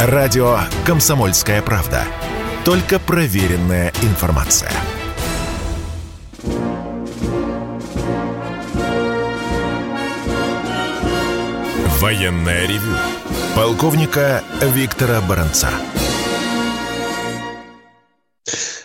Радио «Комсомольская правда». Только проверенная информация. Военная ревю. Полковника Виктора Баранца.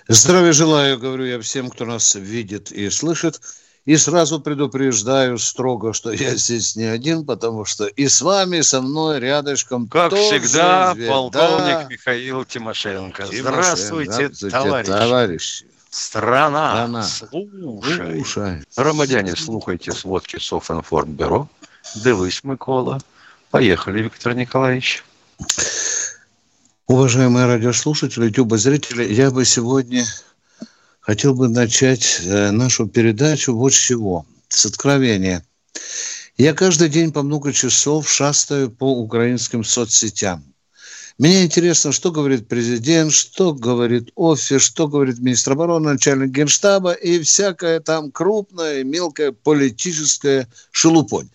Здравия желаю, говорю я всем, кто нас видит и слышит. И сразу предупреждаю строго, что я здесь не один, потому что и с вами, и со мной рядышком Как всегда, зверь. полковник да. Михаил Тимошенко. Тимошенко. Здравствуйте, товарищи. товарищи. Страна, Страна. слушай. слушай. Громадяне, слухайте сводки Софинформбюро. Дивись, Микола. Поехали, Виктор Николаевич. Уважаемые радиослушатели, YouTube-зрители, я бы сегодня хотел бы начать э, нашу передачу вот с чего. С откровения. Я каждый день по много часов шастаю по украинским соцсетям. Мне интересно, что говорит президент, что говорит офис, что говорит министр обороны, начальник генштаба и всякая там крупная, мелкая политическая шелупонь.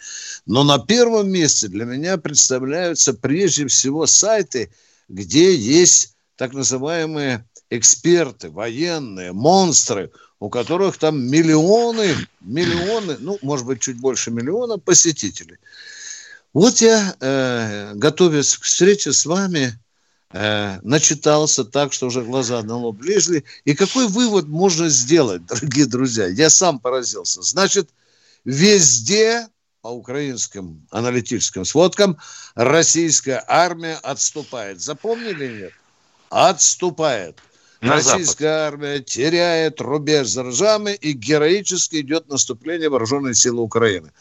Но на первом месте для меня представляются прежде всего сайты, где есть так называемые эксперты, военные, монстры, у которых там миллионы, миллионы, ну, может быть, чуть больше миллиона посетителей. Вот я, э, готовясь к встрече с вами, э, начитался так, что уже глаза на лоб лезли. И какой вывод можно сделать, дорогие друзья? Я сам поразился. Значит, везде по украинским аналитическим сводкам российская армия отступает. Запомнили нет? Отступает. Российская Запад. армия теряет рубеж за ржами и героически идет наступление вооруженной силы Украины.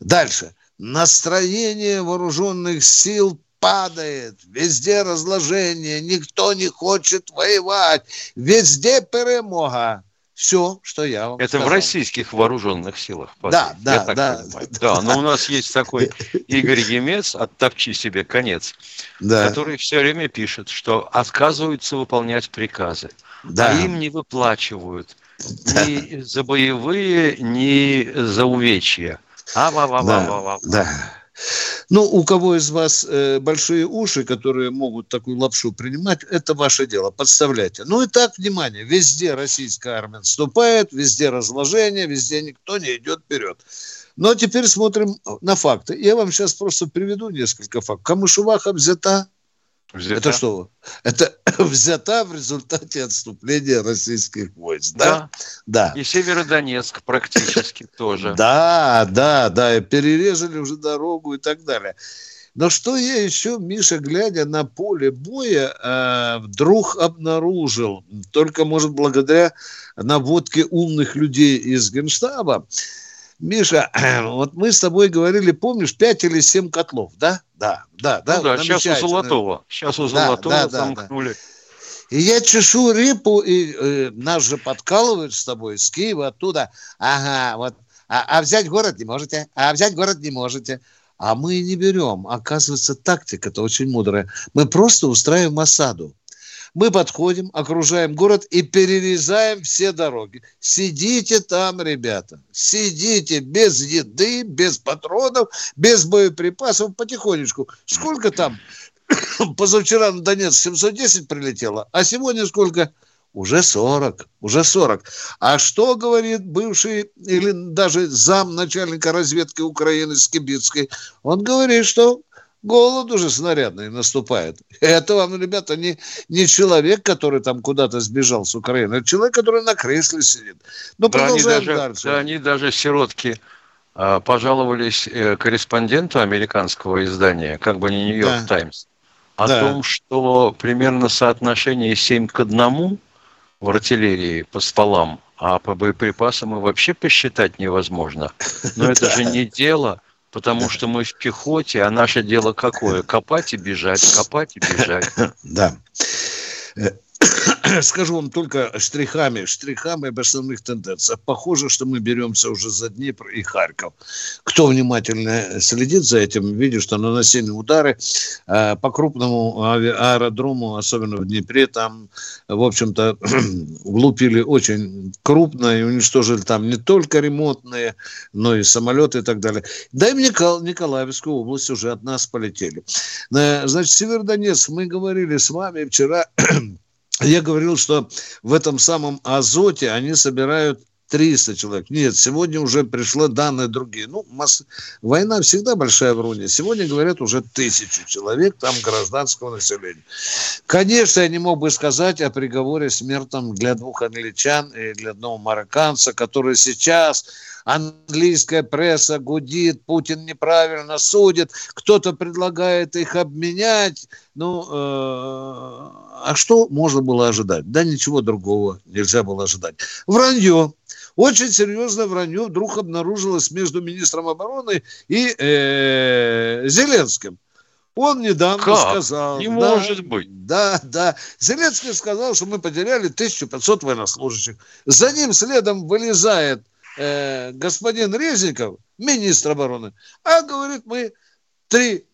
Дальше. Настроение вооруженных сил падает, везде разложение, никто не хочет воевать, везде перемога. Все, что я вам Это сказал. в российских вооруженных силах. Да, да, я да, да. Да, но у нас есть такой Игорь Емец, оттопчи себе конец, да. который все время пишет, что отказываются выполнять приказы, да. а им не выплачивают ни за боевые, ни за увечья. А, ва, ва, ва, ва, ва. да. Ну, у кого из вас э, большие уши, которые могут такую лапшу принимать, это ваше дело, подставляйте. Ну и так, внимание, везде российская армия отступает, везде разложение, везде никто не идет вперед. Но теперь смотрим на факты. Я вам сейчас просто приведу несколько фактов. Камышуваха взята Взята? Это что? Это взята в результате отступления российских войск, да? Да. да. И Северодонецк практически тоже. Да, да, да. Перерезали уже дорогу и так далее. Но что я еще, Миша, глядя на поле боя, э, вдруг обнаружил, только, может, благодаря наводке умных людей из Генштаба, Миша, вот мы с тобой говорили, помнишь, пять или семь котлов, да? Да, да, да. Ну да, сейчас у Золотого. Сейчас у Золотого да, да, замкнули. Да, да. И я чешу репу, и э, нас же подкалывают с тобой, с Киева, оттуда. Ага, вот. А, а взять город не можете, а взять город не можете. А мы не берем. Оказывается, тактика-то очень мудрая. Мы просто устраиваем осаду. Мы подходим, окружаем город и перерезаем все дороги. Сидите там, ребята. Сидите без еды, без патронов, без боеприпасов, потихонечку. Сколько там? Позавчера на Донецк 710 прилетело, а сегодня сколько? Уже 40, уже 40. А что говорит бывший или даже зам начальника разведки Украины Скибицкой? Он говорит, что голод уже снарядный наступает. Это вам, ребята, не, не человек, который там куда-то сбежал с Украины, это человек, который на кресле сидит. Ну, да продолжаем они даже, дальше. Да, они даже, сиротки, а, пожаловались э, корреспонденту американского издания, как бы не Нью-Йорк да. Таймс, о да. том, что примерно соотношение 7 к 1 в артиллерии по стволам, а по боеприпасам и вообще посчитать невозможно. Но это же не дело Потому что мы в пехоте, а наше дело какое? Копать и бежать, копать и бежать. Да. скажу вам только штрихами, штрихами об основных тенденциях. Похоже, что мы беремся уже за Днепр и Харьков. Кто внимательно следит за этим, видит, что наносили удары э, по крупному аэродрому, особенно в Днепре, там, в общем-то, влупили очень крупно и уничтожили там не только ремонтные, но и самолеты и так далее. Да и в Николаевскую область уже от нас полетели. Э, значит, Северодонецк, мы говорили с вами вчера я говорил, что в этом самом азоте они собирают 300 человек. Нет, сегодня уже пришло данные другие. Ну, масс... война всегда большая вруния. Сегодня, говорят, уже тысячу человек там гражданского населения. Конечно, я не мог бы сказать о приговоре смертном для двух англичан и для одного марокканца, которые сейчас английская пресса гудит, Путин неправильно судит, кто-то предлагает их обменять. Ну, э, а что можно было ожидать? Да ничего другого нельзя было ожидать. Вранье. Очень серьезное вранье вдруг обнаружилось между министром обороны и э, Зеленским. Он недавно как? сказал... Не да, может быть. Да, да. Зеленский сказал, что мы потеряли 1500 военнослужащих. За ним следом вылезает э, господин Резников, министр обороны, а говорит, мы три,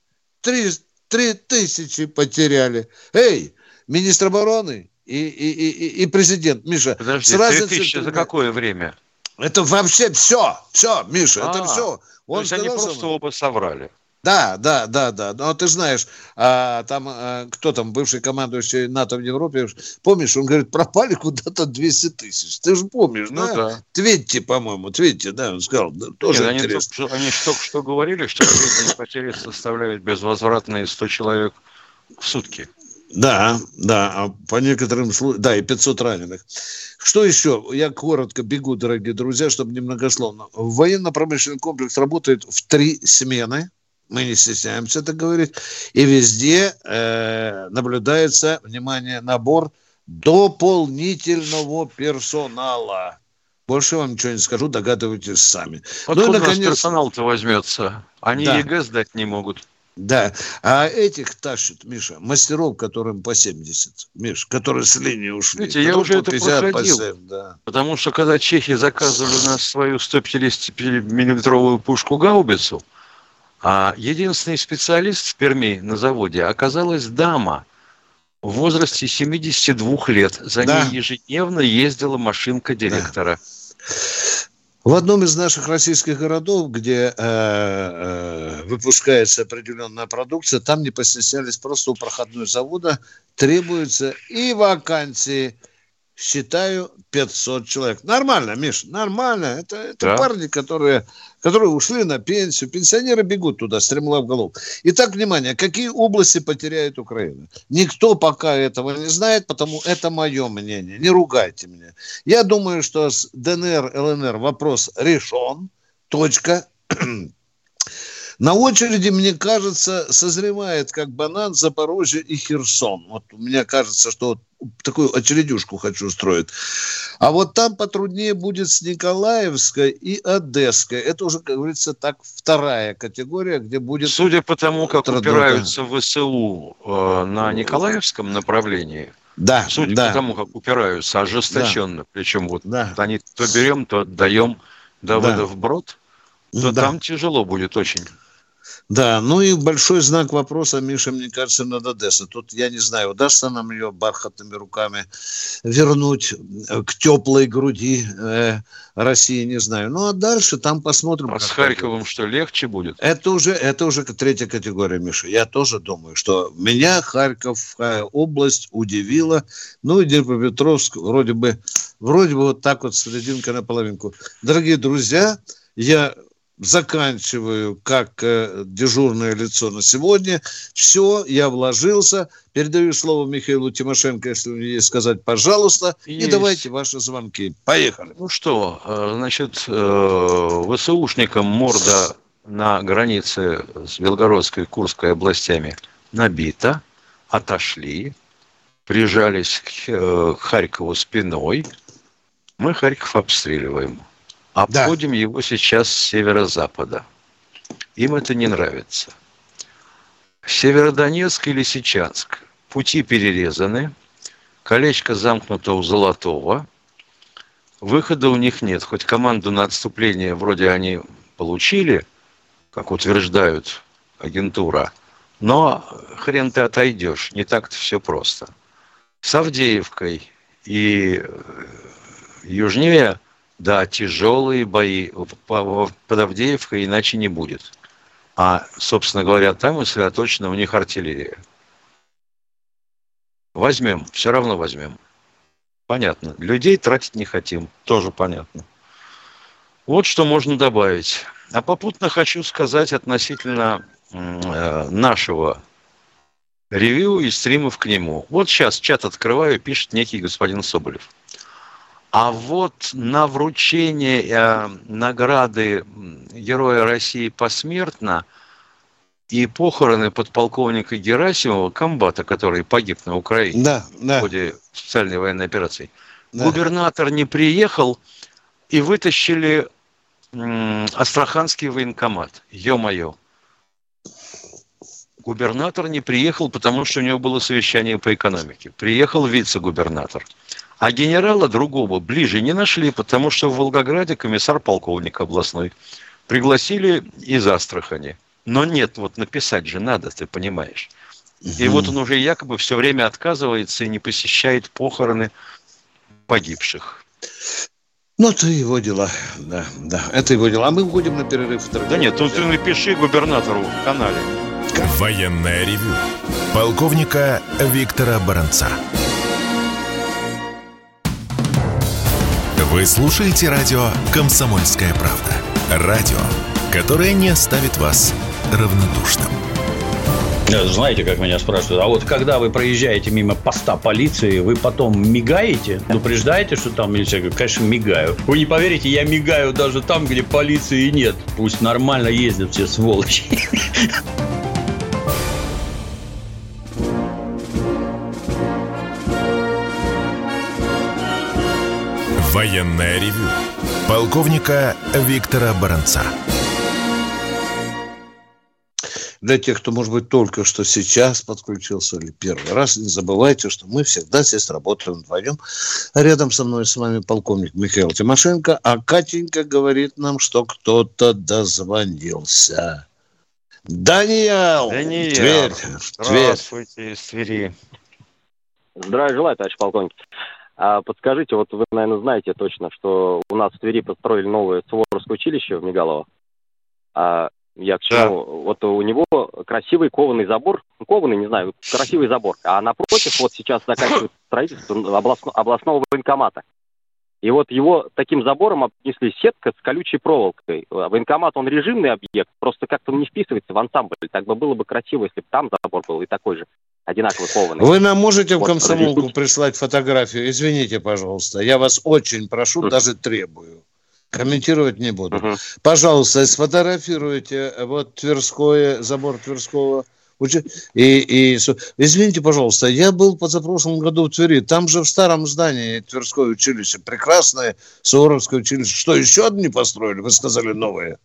три, три тысячи потеряли. Эй, министр обороны и, и, и, и президент, Миша. Подожди, разницей... тысячи за какое время? Это вообще все, все, Миша, а, это все. Он то есть сказал, они просто оба соврали. Да, да, да, да. Но ты знаешь, а, там а, кто там, бывший командующий НАТО в Европе, помнишь, он говорит, пропали куда-то 200 тысяч. Ты же помнишь, ну, да? да? Твитти, по-моему, Твитти, да, он сказал, да, тоже Нет, интересно. Они, они только что говорили, что средние потери составляют безвозвратные 100 человек в сутки. Да, да, а по некоторым случаям, да, и 500 раненых. Что еще? Я коротко бегу, дорогие друзья, чтобы немногословно. Военно-промышленный комплекс работает в три смены – мы не стесняемся это говорить, и везде э, наблюдается, внимание, набор дополнительного персонала. Больше вам ничего не скажу, догадывайтесь сами. Откуда ну наконец... персонал-то возьмется? Они да. ЕГЭ сдать не могут. Да, а этих тащат, Миша, мастеров, которым по 70, Миш, которые с линии ушли. Видите, я уже это проходил, 7, да. потому что когда чехи заказывали у нас свою 150-миллиметровую пушку-гаубицу, а единственный специалист в Перми на заводе оказалась дама в возрасте 72 лет. За да. ней ежедневно ездила машинка директора. Да. В одном из наших российских городов, где э, э, выпускается определенная продукция, там не постеснялись просто у проходной завода требуются и вакансии, считаю, 500 человек. Нормально, Миш, нормально. Это, это да. парни, которые, которые ушли на пенсию. Пенсионеры бегут туда, стремглав голов. Итак, внимание, какие области потеряет Украина? Никто пока этого не знает, потому это мое мнение. Не ругайте меня. Я думаю, что с ДНР, ЛНР вопрос решен. Точка. На очереди, мне кажется, созревает как банан Запорожье и Херсон. Вот мне кажется, что вот такую очередюшку хочу устроить. А вот там потруднее будет с Николаевской и Одесской. Это уже, как говорится, так вторая категория, где будет... Судя по тому, как трудно. упираются ВСУ э, на Николаевском направлении, да, судя да. по тому, как упираются ожесточенно, да. причем вот да. они то берем, то отдаем Давыдов да. брод, то да. там тяжело будет очень. Да, ну и большой знак вопроса, Миша, мне кажется, над Одессой. Тут я не знаю, удастся нам ее бархатными руками вернуть э, к теплой груди э, России, не знаю. Ну а дальше там посмотрим. А с Харьковом будет. что, легче будет? Это уже, это уже третья категория, Миша. Я тоже думаю, что меня Харьковская область удивила. Ну и Днепропетровск вроде бы, вроде бы вот так вот серединка на половинку. Дорогие друзья, я заканчиваю как э, дежурное лицо на сегодня. Все, я вложился. Передаю слово Михаилу Тимошенко, если у него есть сказать, пожалуйста. Есть. И давайте ваши звонки. Поехали. Ну что, э, значит, э, ВСУшникам морда на границе с Белгородской и Курской областями набита, отошли, прижались к Харькову спиной. Мы Харьков обстреливаем. Обходим да. его сейчас с северо-запада. Им это не нравится. Северодонецк и Лисичанск. Пути перерезаны. колечко замкнуто у Золотого, выхода у них нет. Хоть команду на отступление вроде они получили, как утверждают агентура, но хрен ты отойдешь, не так-то все просто. С Авдеевкой и э, южнее, да, тяжелые бои под Авдеевкой иначе не будет. А, собственно говоря, там сосредоточена у них артиллерия. Возьмем, все равно возьмем. Понятно. Людей тратить не хотим, тоже понятно. Вот что можно добавить. А попутно хочу сказать относительно э, нашего ревью и стримов к нему. Вот сейчас чат открываю, пишет некий господин Соболев. А вот на вручение э, награды Героя России посмертно и похороны подполковника Герасимова, комбата, который погиб на Украине да, да. в ходе специальной военной операции, да. губернатор не приехал и вытащили м, Астраханский военкомат. Ё-моё губернатор не приехал, потому что у него было совещание по экономике. Приехал вице-губернатор. А генерала другого ближе не нашли, потому что в Волгограде комиссар-полковник областной пригласили из Астрахани. Но нет, вот написать же надо, ты понимаешь. И вот он уже якобы все время отказывается и не посещает похороны погибших. Ну, это его дела, да, да, это его дела. А мы уходим на перерыв. Да нет, ну ты напиши губернатору в канале. Военное ревю полковника Виктора Баранца. Вы слушаете радио «Комсомольская правда». Радио, которое не оставит вас равнодушным. Знаете, как меня спрашивают, а вот когда вы проезжаете мимо поста полиции, вы потом мигаете? Предупреждаете, что там милиция? Я конечно, мигаю. Вы не поверите, я мигаю даже там, где полиции нет. Пусть нормально ездят все сволочи. Военное ревю полковника Виктора Баранца. Для тех, кто, может быть, только что сейчас подключился или первый раз, не забывайте, что мы всегда здесь работаем вдвоем. Рядом со мной с вами полковник Михаил Тимошенко, а Катенька говорит нам, что кто-то дозвонился. Даниил! Даниил! Тверь! Здравствуйте, из Твери. Здравия желаю, товарищ полковник. А подскажите, вот вы, наверное, знаете точно, что у нас в Твери построили новое Суворовское училище в Мигалово. А я к чему? Да. Вот у него красивый кованый забор, кованый, не знаю, красивый забор. А напротив вот сейчас заканчивают строительство областно, областного военкомата. И вот его таким забором обнесли сетка с колючей проволокой. Военкомат, он режимный объект, просто как-то не вписывается в ансамбль. Так бы было бы красиво, если бы там забор был и такой же одинаково кованный. Вы нам можете вот, в комсомолку разрешите? прислать фотографию? Извините, пожалуйста. Я вас очень прошу, uh даже требую. Комментировать не буду. uh Пожалуйста, сфотографируйте вот Тверское, забор Тверского и, и, извините, пожалуйста, я был позапрошлом году в Твери. Там же в старом здании Тверское училище, прекрасное Суворовское училище. Что, еще одни построили? Вы сказали новые.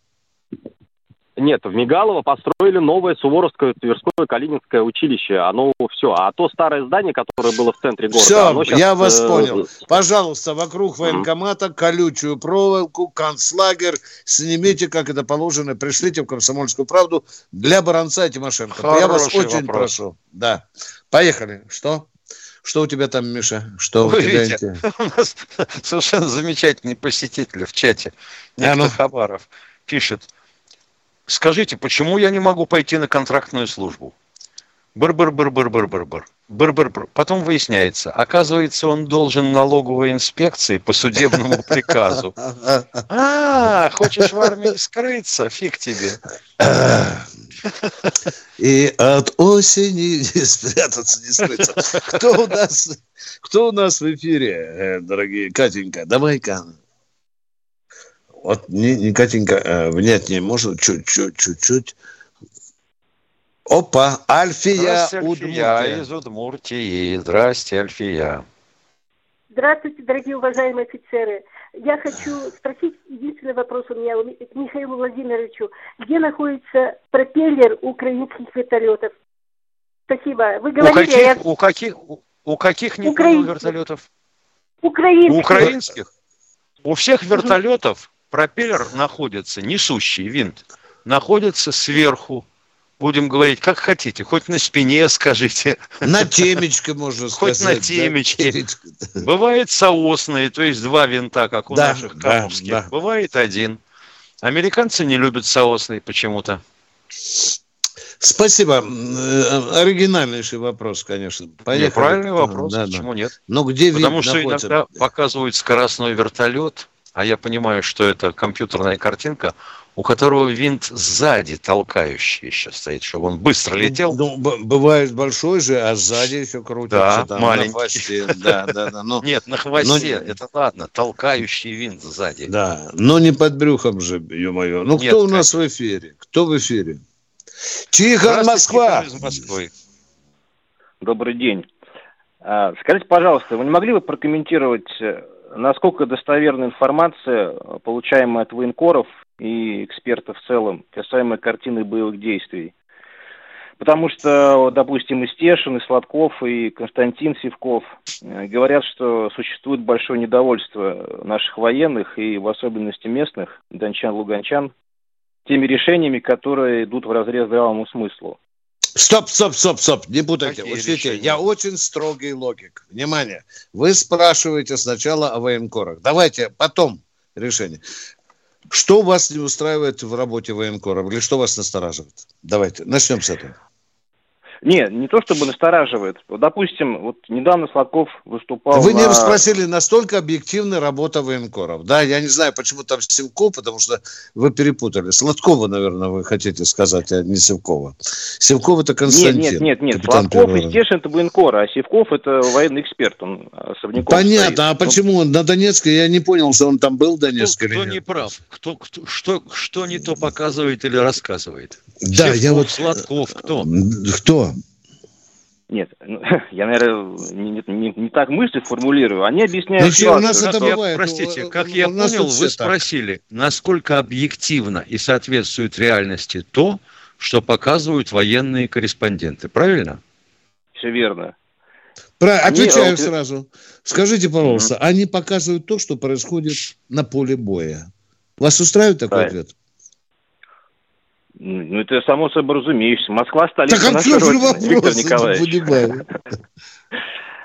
Нет, в Мигалово построили новое Суворовское, Тверское, Калининское училище. Оно все. А то старое здание, которое было в центре города... Все, сейчас, я вас э, понял. Пожалуйста, вокруг военкомата колючую проволоку, концлагерь снимите, как это положено, пришлите в «Комсомольскую правду» для Баранца и Тимошенко. Хороший я вас очень вопрос. прошу. Да. Поехали. Что? Что у тебя там, Миша? Что Вы у тебя видите, у нас совершенно замечательный посетитель в чате. А ну. Хабаров пишет – Скажите, почему я не могу пойти на контрактную службу? Бр-бр-бр-бр-бр-бр-бр. Бр-бр-бр. Потом выясняется, оказывается, он должен налоговой инспекции по судебному приказу. А, хочешь в армии скрыться? Фиг тебе. И от осени не спрятаться, не скрыться. Кто у нас, кто у нас в эфире, э, дорогие? Катенька, давай-ка. Вот не, не Катенька, э, внятнее может чуть-чуть, чуть-чуть. Опа, Альфия, Здравствуйте, Альфия из Удмуртии. Здрасте, Альфия. Здравствуйте, дорогие уважаемые офицеры. Я хочу спросить, единственный вопрос у меня к Михаилу Владимировичу. Где находится пропеллер украинских вертолетов? Спасибо. Вы говорили... У каких, я... у каких, У каких не Украин... вертолетов? Украинских. У украинских? У всех вертолетов пропеллер находится, несущий винт, находится сверху. Будем говорить, как хотите, хоть на спине скажите. На темечке, можно сказать. Хоть на темечке. Да? Бывает соосные, то есть два винта, как у да, наших камовских. Да, да. Бывает один. Американцы не любят соосный почему-то. Спасибо. Э, оригинальнейший вопрос, конечно. Поехали. Не, правильный вопрос, да, почему да. нет? Но где Потому что иногда показывают скоростной вертолет, а я понимаю, что это компьютерная картинка, у которого винт сзади толкающий еще стоит, чтобы он быстро ну, летел. Ну, бывает большой же, а сзади еще крутится. Да, там, маленький. На хвосте. Да, да, да. Но, Нет, на хвосте, но... это ладно, толкающий винт сзади. Да, но не под брюхом же, ё-моё. Ну, Нет, кто у нас в эфире? Кто в эфире? Тихон, Москва. Из Москвы. Добрый день. А, скажите, пожалуйста, вы не могли бы прокомментировать, э, насколько достоверна информация, получаемая от военкоров и экспертов в целом, касаемо картины боевых действий? Потому что, допустим, и Стешин, и Сладков, и Константин Севков э, говорят, что существует большое недовольство наших военных и в особенности местных, дончан-луганчан, теми решениями, которые идут в разрез здравому смыслу. Стоп, стоп, стоп, стоп, не путайте. Какие вот видите, я очень строгий логик. Внимание, вы спрашиваете сначала о военкорах. Давайте потом решение. Что вас не устраивает в работе военкоров или что вас настораживает? Давайте, начнем с этого. Нет, не то чтобы настораживает. Допустим, вот недавно Сладков выступал Вы на... не спросили, настолько объективная работа военкоров. Да, я не знаю, почему там Севков, потому что вы перепутали. Сладкова, наверное, вы хотите сказать, а не Севкова. Севков это Константин. Нет, нет, нет, нет. Сладков и Стешин это военкора, а Севков это военный эксперт. Он особняком Понятно, стоит. а почему он на Донецке? Я не понял, что он там был в Донецке кто, кто не прав? Кто, кто, что, что не то показывает или рассказывает? Да, Севков, я вот... Сладков, кто? Кто? Нет, ну, я, наверное, не, не, не так мысли формулирую. Они объясняют... Ну, что, у нас это бывает. Простите, как я понял, вы спросили, так. насколько объективно и соответствует реальности то, что показывают военные корреспонденты. Правильно? Все верно. Про... Они... Отвечаю сразу. Скажите, пожалуйста, mm-hmm. они показывают то, что происходит на поле боя. Вас устраивает такой Правильно. ответ? Ну, это само собой разумеется. Москва столица так, а наша родина, вопрос, Виктор Николаевич.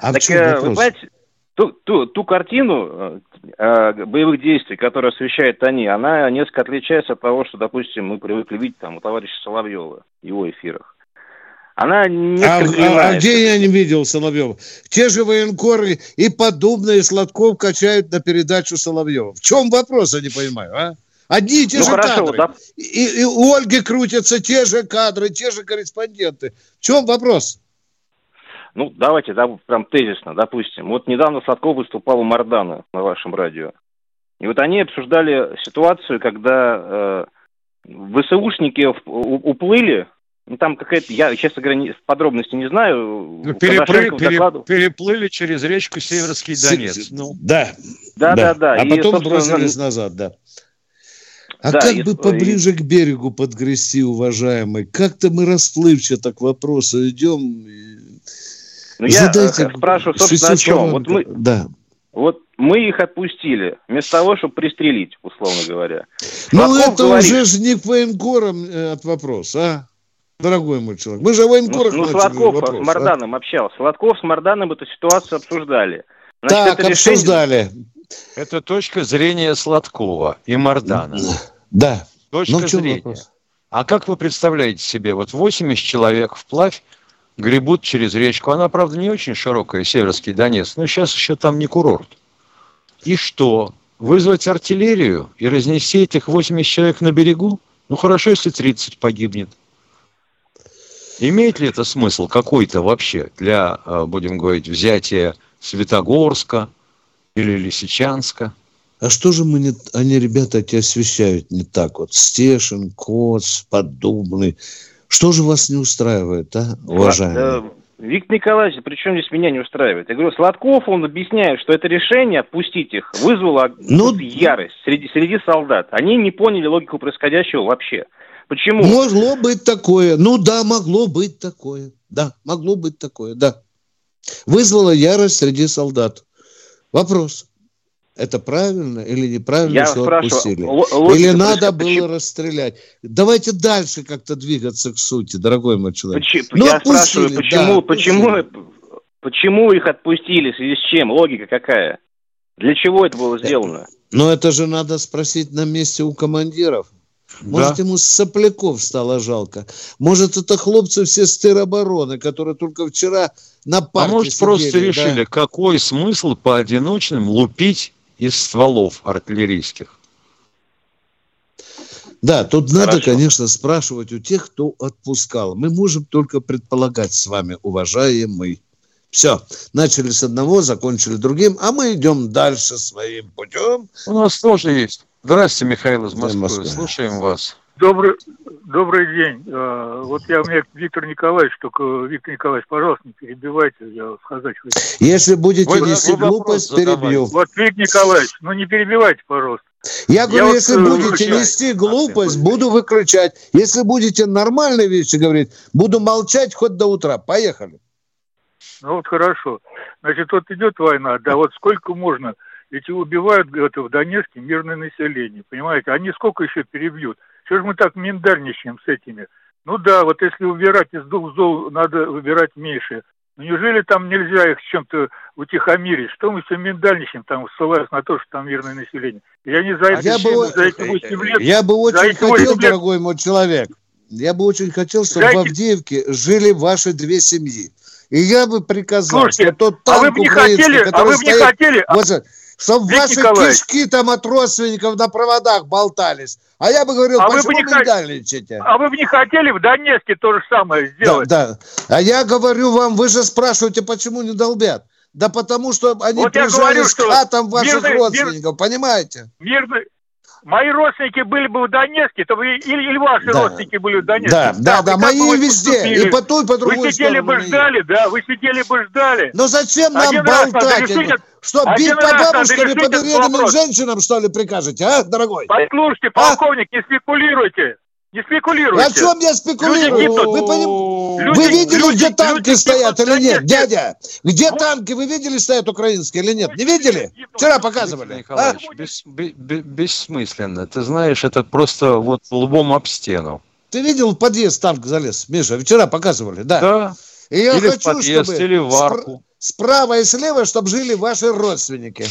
А так, э, вы понимаете, ту, ту, ту картину э, боевых действий, которую освещают они, она несколько отличается от того, что, допустим, мы привыкли видеть там у товарища Соловьева, в его эфирах. Она а, а, а где я не видел Соловьева? Те же военкоры и подобные Сладков качают на передачу Соловьева. В чем вопрос, я не понимаю, а? Одни и те ну, же хорошо, кадры. Да. И, и у Ольги крутятся те же кадры, те же корреспонденты. В чем вопрос? Ну, давайте, да, прям тезисно, допустим. Вот недавно Сладков выступал у Мардана на вашем радио. И вот они обсуждали ситуацию, когда э, ВСУшники уплыли, ну, там какая-то, я, честно говоря, не, подробности не знаю. Ну, переплыли, пере, переплыли через речку Северский Донец. Ну. Да. Да, да, да. да. А и, потом бросились назад, да. А да, как и, бы поближе и... к берегу подгрести, уважаемый? Как-то мы расплывчато к вопросу идем. Ну, я Задайте, спрашиваю, собственно, о чем? Вот мы, да. вот мы их отпустили, вместо того, чтобы пристрелить, условно говоря. Ну, это говорит... уже же не к военкорам э, от вопроса, а? Дорогой мой человек. Мы же о военкорах Ну, ну Сладков вопрос, с Марданом а? общался. Сладков с Марданом эту ситуацию обсуждали. Значит, так, обсуждали. Решение... Это точка зрения Сладкова и Мардана. Да. Точка ну, зрения. Вопрос? А как вы представляете себе, вот 80 человек вплавь гребут через речку. Она, правда, не очень широкая, Северский Донец, но сейчас еще там не курорт. И что? Вызвать артиллерию и разнести этих 80 человек на берегу? Ну, хорошо, если 30 погибнет. Имеет ли это смысл какой-то вообще для, э, будем говорить, взятия Светогорска или Лисичанска? А что же мы не, они, ребята, тебя освещают не так вот? Стешин, Коц, Поддубный. Что же вас не устраивает, а, уважаемые? Виктор Николаевич, причем здесь меня не устраивает? Я говорю, Сладков, он объясняет, что это решение отпустить их вызвало ну, ярость среди, среди солдат. Они не поняли логику происходящего вообще. Почему? Могло быть такое. Ну да, могло быть такое. Да, могло быть такое, да. вызвало ярость среди солдат. Вопрос. Это правильно или неправильно, Я что отпустили? Или надо было расстрелять? Давайте дальше как-то двигаться к сути, дорогой мой человек. Почему, ну, я спрашиваю, почему, да, почему, почему их отпустили, в связи с чем? Логика какая? Для чего это было сделано? Но это же надо спросить на месте у командиров. Может, да. ему сопляков стало жалко. Может, это хлопцы все с теробороны, которые только вчера на парке А может, сидели, просто решили, да? какой смысл по одиночным лупить из стволов артиллерийских? Да, тут Хорошо. надо, конечно, спрашивать у тех, кто отпускал. Мы можем только предполагать с вами, уважаемый. Все, начали с одного, закончили другим, а мы идем дальше своим путем. У нас тоже есть. Здравствуйте, Михаил из Москвы. Москвы. Слушаем вас. Добрый, добрый день. А, вот я у меня Виктор Николаевич, только Виктор Николаевич, пожалуйста, не перебивайте, я сказать хочу. Если будете вы, нести вы глупость, перебью. Вот, Виктор Николаевич, ну не перебивайте, пожалуйста. Я говорю, я если вот, будете выключаю. нести глупость, буду выключать. Если будете нормальные вещи говорить, буду молчать хоть до утра. Поехали. Ну вот хорошо. Значит, вот идет война, да вот сколько можно, ведь убивают это в Донецке мирное население, понимаете? Они сколько еще перебьют? Чего же мы так миндальничаем с этими? Ну да, вот если убирать из двух зол, надо выбирать меньше. Но неужели там нельзя их чем-то утихомирить? Что мы все миндальничаем, там, ссылаясь на то, что там мирное население? Я не за, а я бы, за эти 8 лет... Я бы очень хотел, лет... дорогой мой человек, я бы очень хотел, чтобы Дайте... в Авдеевке жили ваши две семьи. И я бы приказал, Слушайте, что тот танк а вы бы не хотели, а вы бы не хотели... Вот, чтобы ваши Николаевич. кишки там от родственников на проводах болтались. А я бы говорил, а почему вы бы миндальничаете? А вы бы не хотели в Донецке то же самое сделать? Да, да. А я говорю вам, вы же спрашиваете, почему не долбят? Да потому что они вот прижались к хатам ваших мирный, родственников, мир, понимаете? Мирный, мои родственники были бы в Донецке, то вы, или, или ваши да. родственники были в Донецке. Да, да, да, да мои везде, поступили? и по той, по другой Вы сидели бы ждали, да, вы сидели бы ждали. Но зачем нам Один болтать? Что, бить по бабушкам и по беременным женщинам, что ли, прикажете, а, дорогой? Послушайте, а? полковник, а? не спекулируйте. Не спекулируйте. А чем я спекулирую? Вы, поним... люди, вы видели, люди, где танки люди, стоят или нет, дядя? Где вот. танки вы видели стоят украинские или нет? Не видели? Вчера показывали. Николаевич, а? бес, бе, бессмысленно. Ты знаешь, это просто вот лбом об стену. Ты видел в подъезд танк залез, Миша? Вчера показывали, да. Да. И я или хочу, в подъезд, чтобы или в арку. Справа и слева, чтобы жили ваши родственники.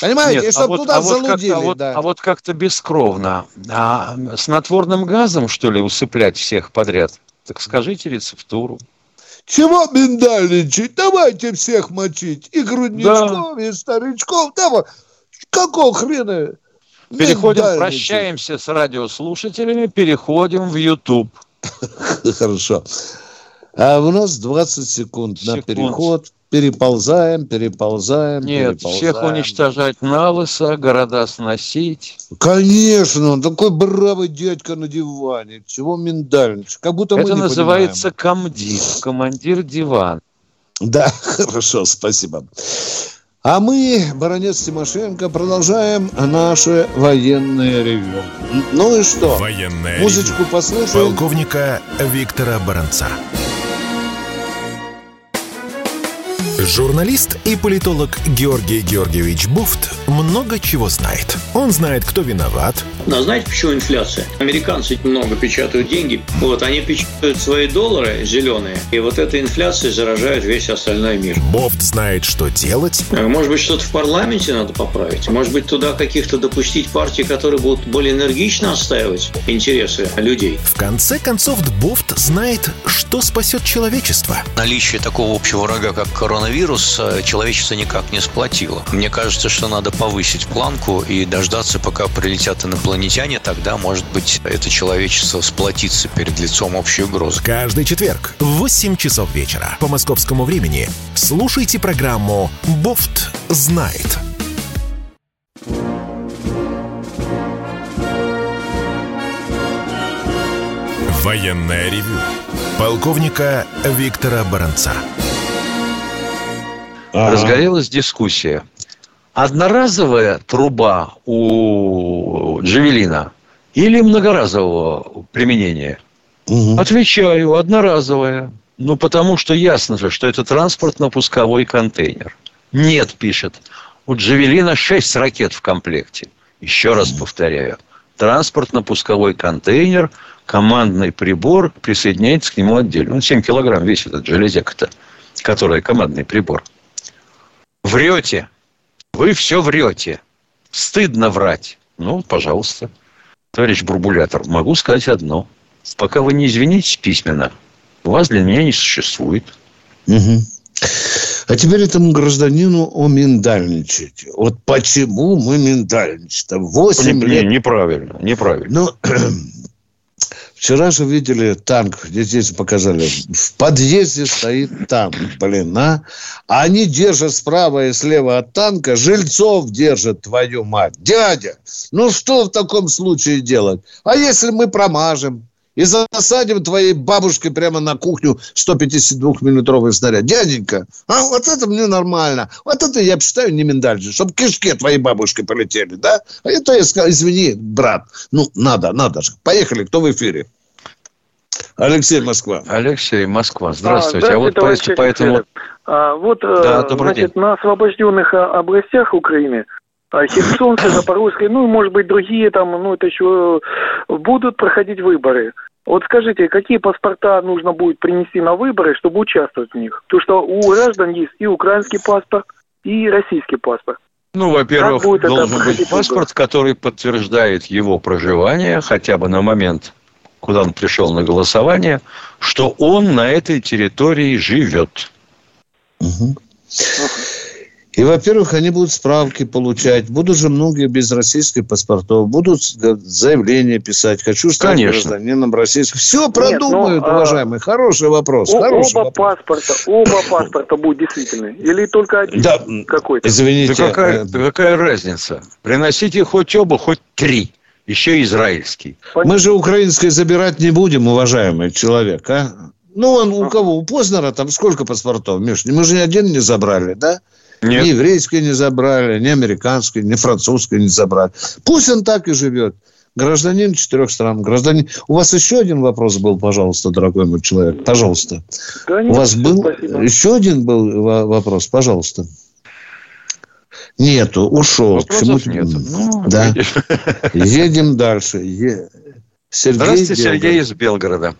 Понимаете, Нет, чтобы а вот, туда а залудили. Вот а вот, да. а вот как-то бескровно. А снотворным газом, что ли, усыплять всех подряд? Так скажите рецептуру. Чего миндальничать? Давайте всех мочить. И грудничков, да. и старичков. Давай. Какого хрена? Переходим, прощаемся с радиослушателями, переходим в YouTube. Хорошо. А у нас 20 секунд, секунд. на переход переползаем, переползаем, Нет, переползаем. всех уничтожать на лысо, города сносить. Конечно, он такой бравый дядька на диване. Чего миндальничать? Как будто Это мы называется комдив, командир диван. Да, хорошо, спасибо. А мы, баронец Тимошенко, продолжаем наше военное ревю. Ну и что? Военное Музычку ревю. послушаем. Полковника Виктора Баранца. Журналист и политолог Георгий Георгиевич Буфт много чего знает. Он знает, кто виноват. Но знаете, почему инфляция? Американцы много печатают деньги. Вот, они печатают свои доллары зеленые. И вот эта инфляция заражает весь остальной мир. Бофт знает, что делать. Э, может быть, что-то в парламенте надо поправить? Может быть, туда каких-то допустить партий, которые будут более энергично отстаивать интересы людей? В конце концов, Бофт знает, что спасет человечество. Наличие такого общего врага, как коронавирус, коронавирус э, человечество никак не сплотило. Мне кажется, что надо повысить планку и дождаться, пока прилетят инопланетяне, тогда, может быть, это человечество сплотится перед лицом общей угрозы. Каждый четверг в 8 часов вечера по московскому времени слушайте программу «Бофт знает». Военная ревю. Полковника Виктора Баранца ага. разгорелась дискуссия. Одноразовая труба у Джавелина или многоразового применения? Угу. Отвечаю, одноразовая. Ну, потому что ясно же, что это транспортно-пусковой контейнер. Нет, пишет. У Джавелина 6 ракет в комплекте. Еще раз повторяю. Транспортно-пусковой контейнер, командный прибор присоединяется к нему отдельно. Он 7 килограмм весит, этот железяка-то, которая командный прибор. Врете. Вы все врете. Стыдно врать. Ну, пожалуйста. Товарищ бурбулятор, могу сказать одно. Пока вы не извинитесь письменно, вас для меня не существует. Угу. А теперь этому гражданину о миндальничать. Вот почему мы миндальничаем? Восемь лет... Неправильно, неправильно. Ну, Вчера же видели танк, здесь показали. В подъезде стоит танк, блин, а? они держат справа и слева от танка, жильцов держат, твою мать. Дядя, ну что в таком случае делать? А если мы промажем? и засадим твоей бабушке прямо на кухню 152-миллиметровый снаряд. Дяденька, а вот это мне нормально. Вот это я считаю не миндальше, чтобы кишки твоей бабушки полетели, да? А это я сказал, извини, брат, ну, надо, надо же. Поехали, кто в эфире? Алексей Москва. Алексей Москва. Здравствуйте. А, а вот по, поэтому... А, вот, да, э, значит, день. на освобожденных а, областях Украины а, Херсонцы, Запорожские, ну, может быть, другие там, ну, это еще будут проходить выборы. Вот скажите, какие паспорта нужно будет принести на выборы, чтобы участвовать в них? Потому что у граждан есть и украинский паспорт, и российский паспорт. Ну, во-первых, должен быть паспорт, который подтверждает его проживание, хотя бы на момент, куда он пришел на голосование, что он на этой территории живет. Угу. И, во-первых, они будут справки получать. Будут же многие без российских паспортов. Будут заявления писать. Хочу стать Конечно. гражданином российским. Все продумают, Нет, ну, уважаемый. А... Хороший вопрос. О, хороший оба вопрос. паспорта, оба паспорта будут действительны? Или только один да, какой-то? Извините. Да какая, да какая разница? Приносите хоть оба, хоть три. Еще израильский. Мы же украинский забирать не будем, уважаемый человек, а? Ну, он у кого? У Познера там сколько паспортов, Миш? Мы же ни один не забрали, да? Нет. Ни еврейский не забрали, ни американский, ни французский не забрали. Пусть он так и живет. Гражданин четырех стран. Гражданин... У вас еще один вопрос был, пожалуйста, дорогой мой человек. Пожалуйста. Конечно, У вас был спасибо. еще один был вопрос, пожалуйста. Нету, ушел. Вопросов нету. Ну, да. Едем дальше. Е... Сергей Здравствуйте, Белгород. Сергей из Белгорода.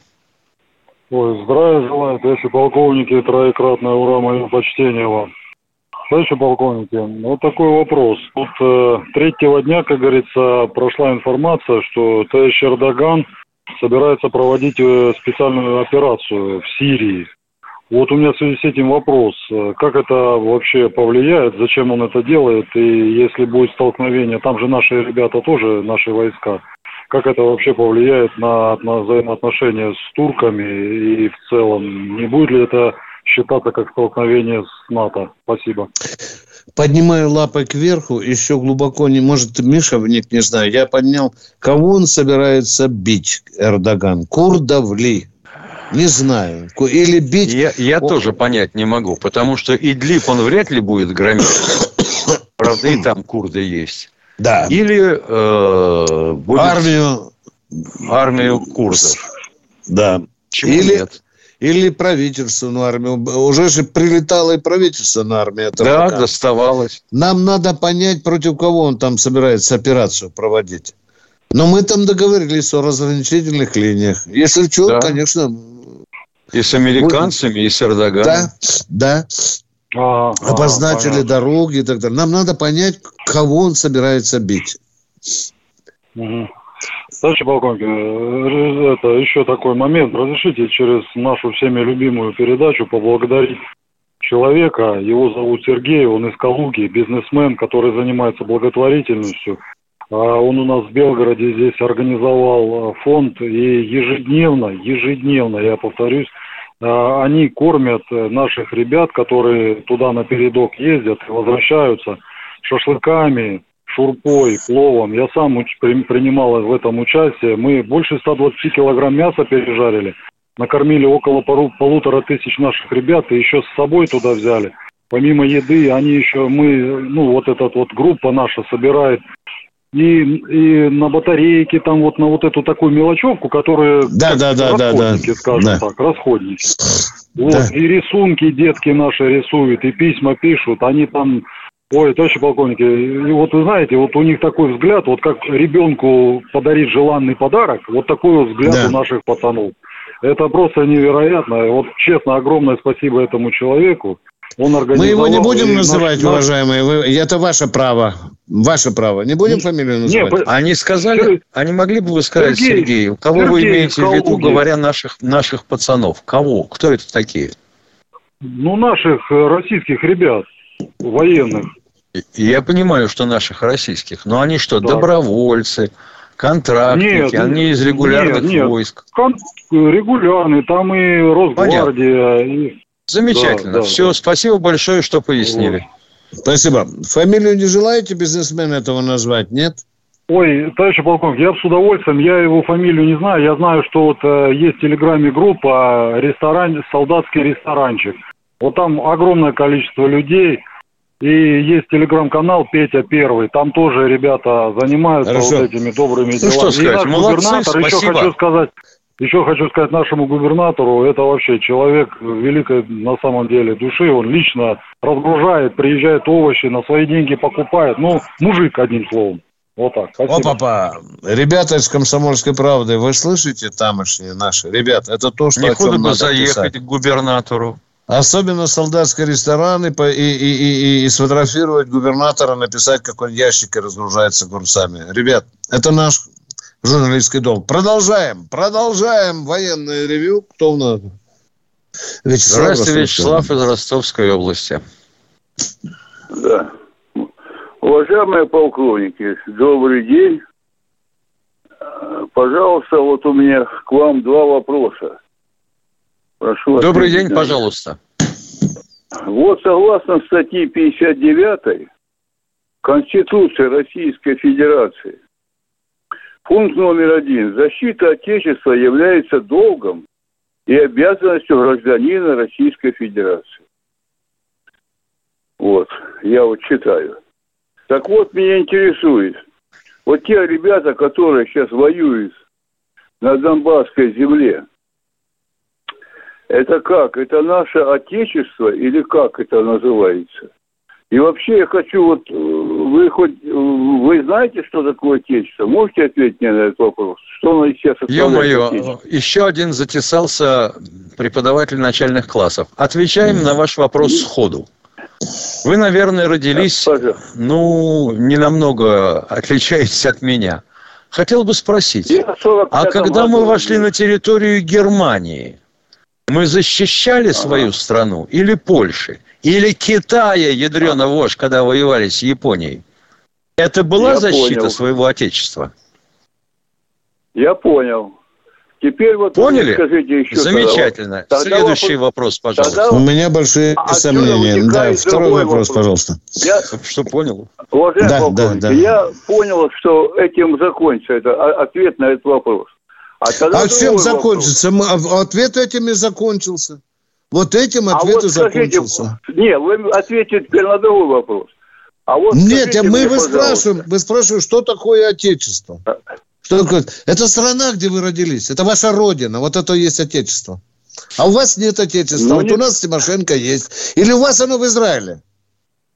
Ой, здравия желаю, товарищи полковники, троекратное ура, мое почтение вам. Слышите, полковники, вот такой вопрос. Вот э, третьего дня, как говорится, прошла информация, что товарищ Эрдоган собирается проводить э, специальную операцию в Сирии. Вот у меня в связи с этим вопрос, э, как это вообще повлияет, зачем он это делает, и если будет столкновение, там же наши ребята тоже, наши войска, как это вообще повлияет на, на взаимоотношения с турками и в целом, не будет ли это считаться как столкновение с НАТО. Спасибо. Поднимаю лапы кверху, еще глубоко не может, Миша вник, не знаю, я поднял, кого он собирается бить, Эрдоган, курдов ли? Не знаю. Или бить... Я, я О... тоже понять не могу, потому что Идлиб он вряд ли будет громить. Правда, и там курды есть. Да. Или э, будет... Армию... Армию курдов. Да. Чего Или... нет? или правительственную армию. Уже же прилетало и правительственная армия. Да, пока. доставалось. Нам надо понять, против кого он там собирается операцию проводить. Но мы там договорились о разграничительных линиях. Если что, да. конечно... И с американцами, и с Эрдоганом. Да, да. А, Обозначили а, дороги и так далее. Нам надо понять, кого он собирается бить. Угу. Товарищ полковник, э, это еще такой момент. Разрешите через нашу всеми любимую передачу поблагодарить человека. Его зовут Сергей, он из Калуги, бизнесмен, который занимается благотворительностью. А он у нас в Белгороде здесь организовал э, фонд, и ежедневно, ежедневно, я повторюсь, э, они кормят наших ребят, которые туда на передок ездят и возвращаются шашлыками, шурпой, пловом. Я сам принимал в этом участие. Мы больше 120 килограмм мяса пережарили. Накормили около полутора тысяч наших ребят и еще с собой туда взяли. Помимо еды, они еще, мы, ну, вот эта вот группа наша собирает и, и на батарейке, там вот на вот эту такую мелочевку, которая да, да, да, да, да, скажем да. так, расходники. Вот, да. и рисунки детки наши рисуют, и письма пишут, они там Ой, товарищи полковники, и вот вы знаете, вот у них такой взгляд, вот как ребенку подарить желанный подарок, вот такой вот взгляд да. у наших пацанов. Это просто невероятно. Вот честно, огромное спасибо этому человеку. Он Мы его не будем называть, наш, уважаемые. Вы, это ваше право. Ваше право. Не будем фамилию называть. Нет, они сказали, Сергей, они могли бы вы сказать, Сергей, Сергей кого Сергей, вы имеете в виду, говоря наших, наших пацанов? Кого? Кто это такие? Ну, наших э, российских ребят, военных. Я понимаю, что наших российских, но они что, да. добровольцы, контрактники, нет, они из регулярных нет, нет. войск? Кон- регулярные, там и Росгвардия. И... Замечательно. Да, да, Все, да. спасибо большое, что пояснили. Спасибо. Фамилию не желаете бизнесмена этого назвать, нет? Ой, товарищ полковник, я с удовольствием, я его фамилию не знаю. Я знаю, что вот э, есть в Телеграме группа ресторан, солдатский ресторанчик. Вот там огромное количество людей – и есть телеграм-канал Петя Первый. Там тоже ребята занимаются Хорошо. вот этими добрыми ну, делами. Что сказать, и наш молодцы, губернатор, спасибо. еще хочу сказать, еще хочу сказать нашему губернатору, это вообще человек великой на самом деле души, он лично разгружает, приезжает овощи, на свои деньги покупает. Ну, мужик, одним словом. Вот так. Спасибо. О, папа, ребята из «Комсомольской правды», вы слышите тамошние наши? Ребята, это то, что... Не худо бы заехать писать. к губернатору. Особенно солдатские рестораны и, и, и, и сфотографировать губернатора, написать, как он ящики разгружается грузами. Ребят, это наш журналистский долг. Продолжаем, продолжаем военное ревю. Кто у нас? Вячеслав Здравствуйте, Вячеслав из Ростовской области. Да. Уважаемые полковники, добрый день. Пожалуйста, вот у меня к вам два вопроса. Прошу Добрый день, пожалуйста. Вот согласно статье 59 Конституции Российской Федерации, пункт номер один. Защита Отечества является долгом и обязанностью гражданина Российской Федерации. Вот, я вот читаю. Так вот, меня интересует, вот те ребята, которые сейчас воюют на Донбасской земле, это как? Это наше отечество или как это называется? И вообще я хочу вот, э, вы хоть, вы знаете, что такое отечество? Можете ответить мне на этот вопрос? Что оно сейчас Ё-моё, еще один затесался преподаватель начальных классов. Отвечаем на ваш вопрос сходу. Вы, наверное, родились, ну, не намного отличаетесь от меня. Хотел бы спросить, а когда мы вошли на территорию Германии – мы защищали свою страну или Польши? Или Китая, ядрена вошь, когда воевали с Японией? Это была Я защита понял. своего отечества? Я понял. Теперь вот Поняли? скажите еще. Замечательно. Тогда Следующий вопрос, вопрос пожалуйста. Тогда... У меня большие а сомнения. Да, второй вопрос, вопрос, пожалуйста. Я... Что понял? Уважаемый да, да, да. я понял, что этим закончится это, ответ на этот вопрос. А, а чем закончится? Вопрос. А ответ этим и закончился. Вот этим ответ а вот и скажите, закончился. Не, вы ответите теперь на другой вопрос. А вот Нет, мы мне, вы спрашиваем, вы спрашиваем, что такое Отечество? А. Что такое? Это страна, где вы родились. Это ваша родина. Вот это и есть Отечество. А у вас нет Отечества. Ну, вот нет. у нас Тимошенко есть. Или у вас оно в Израиле?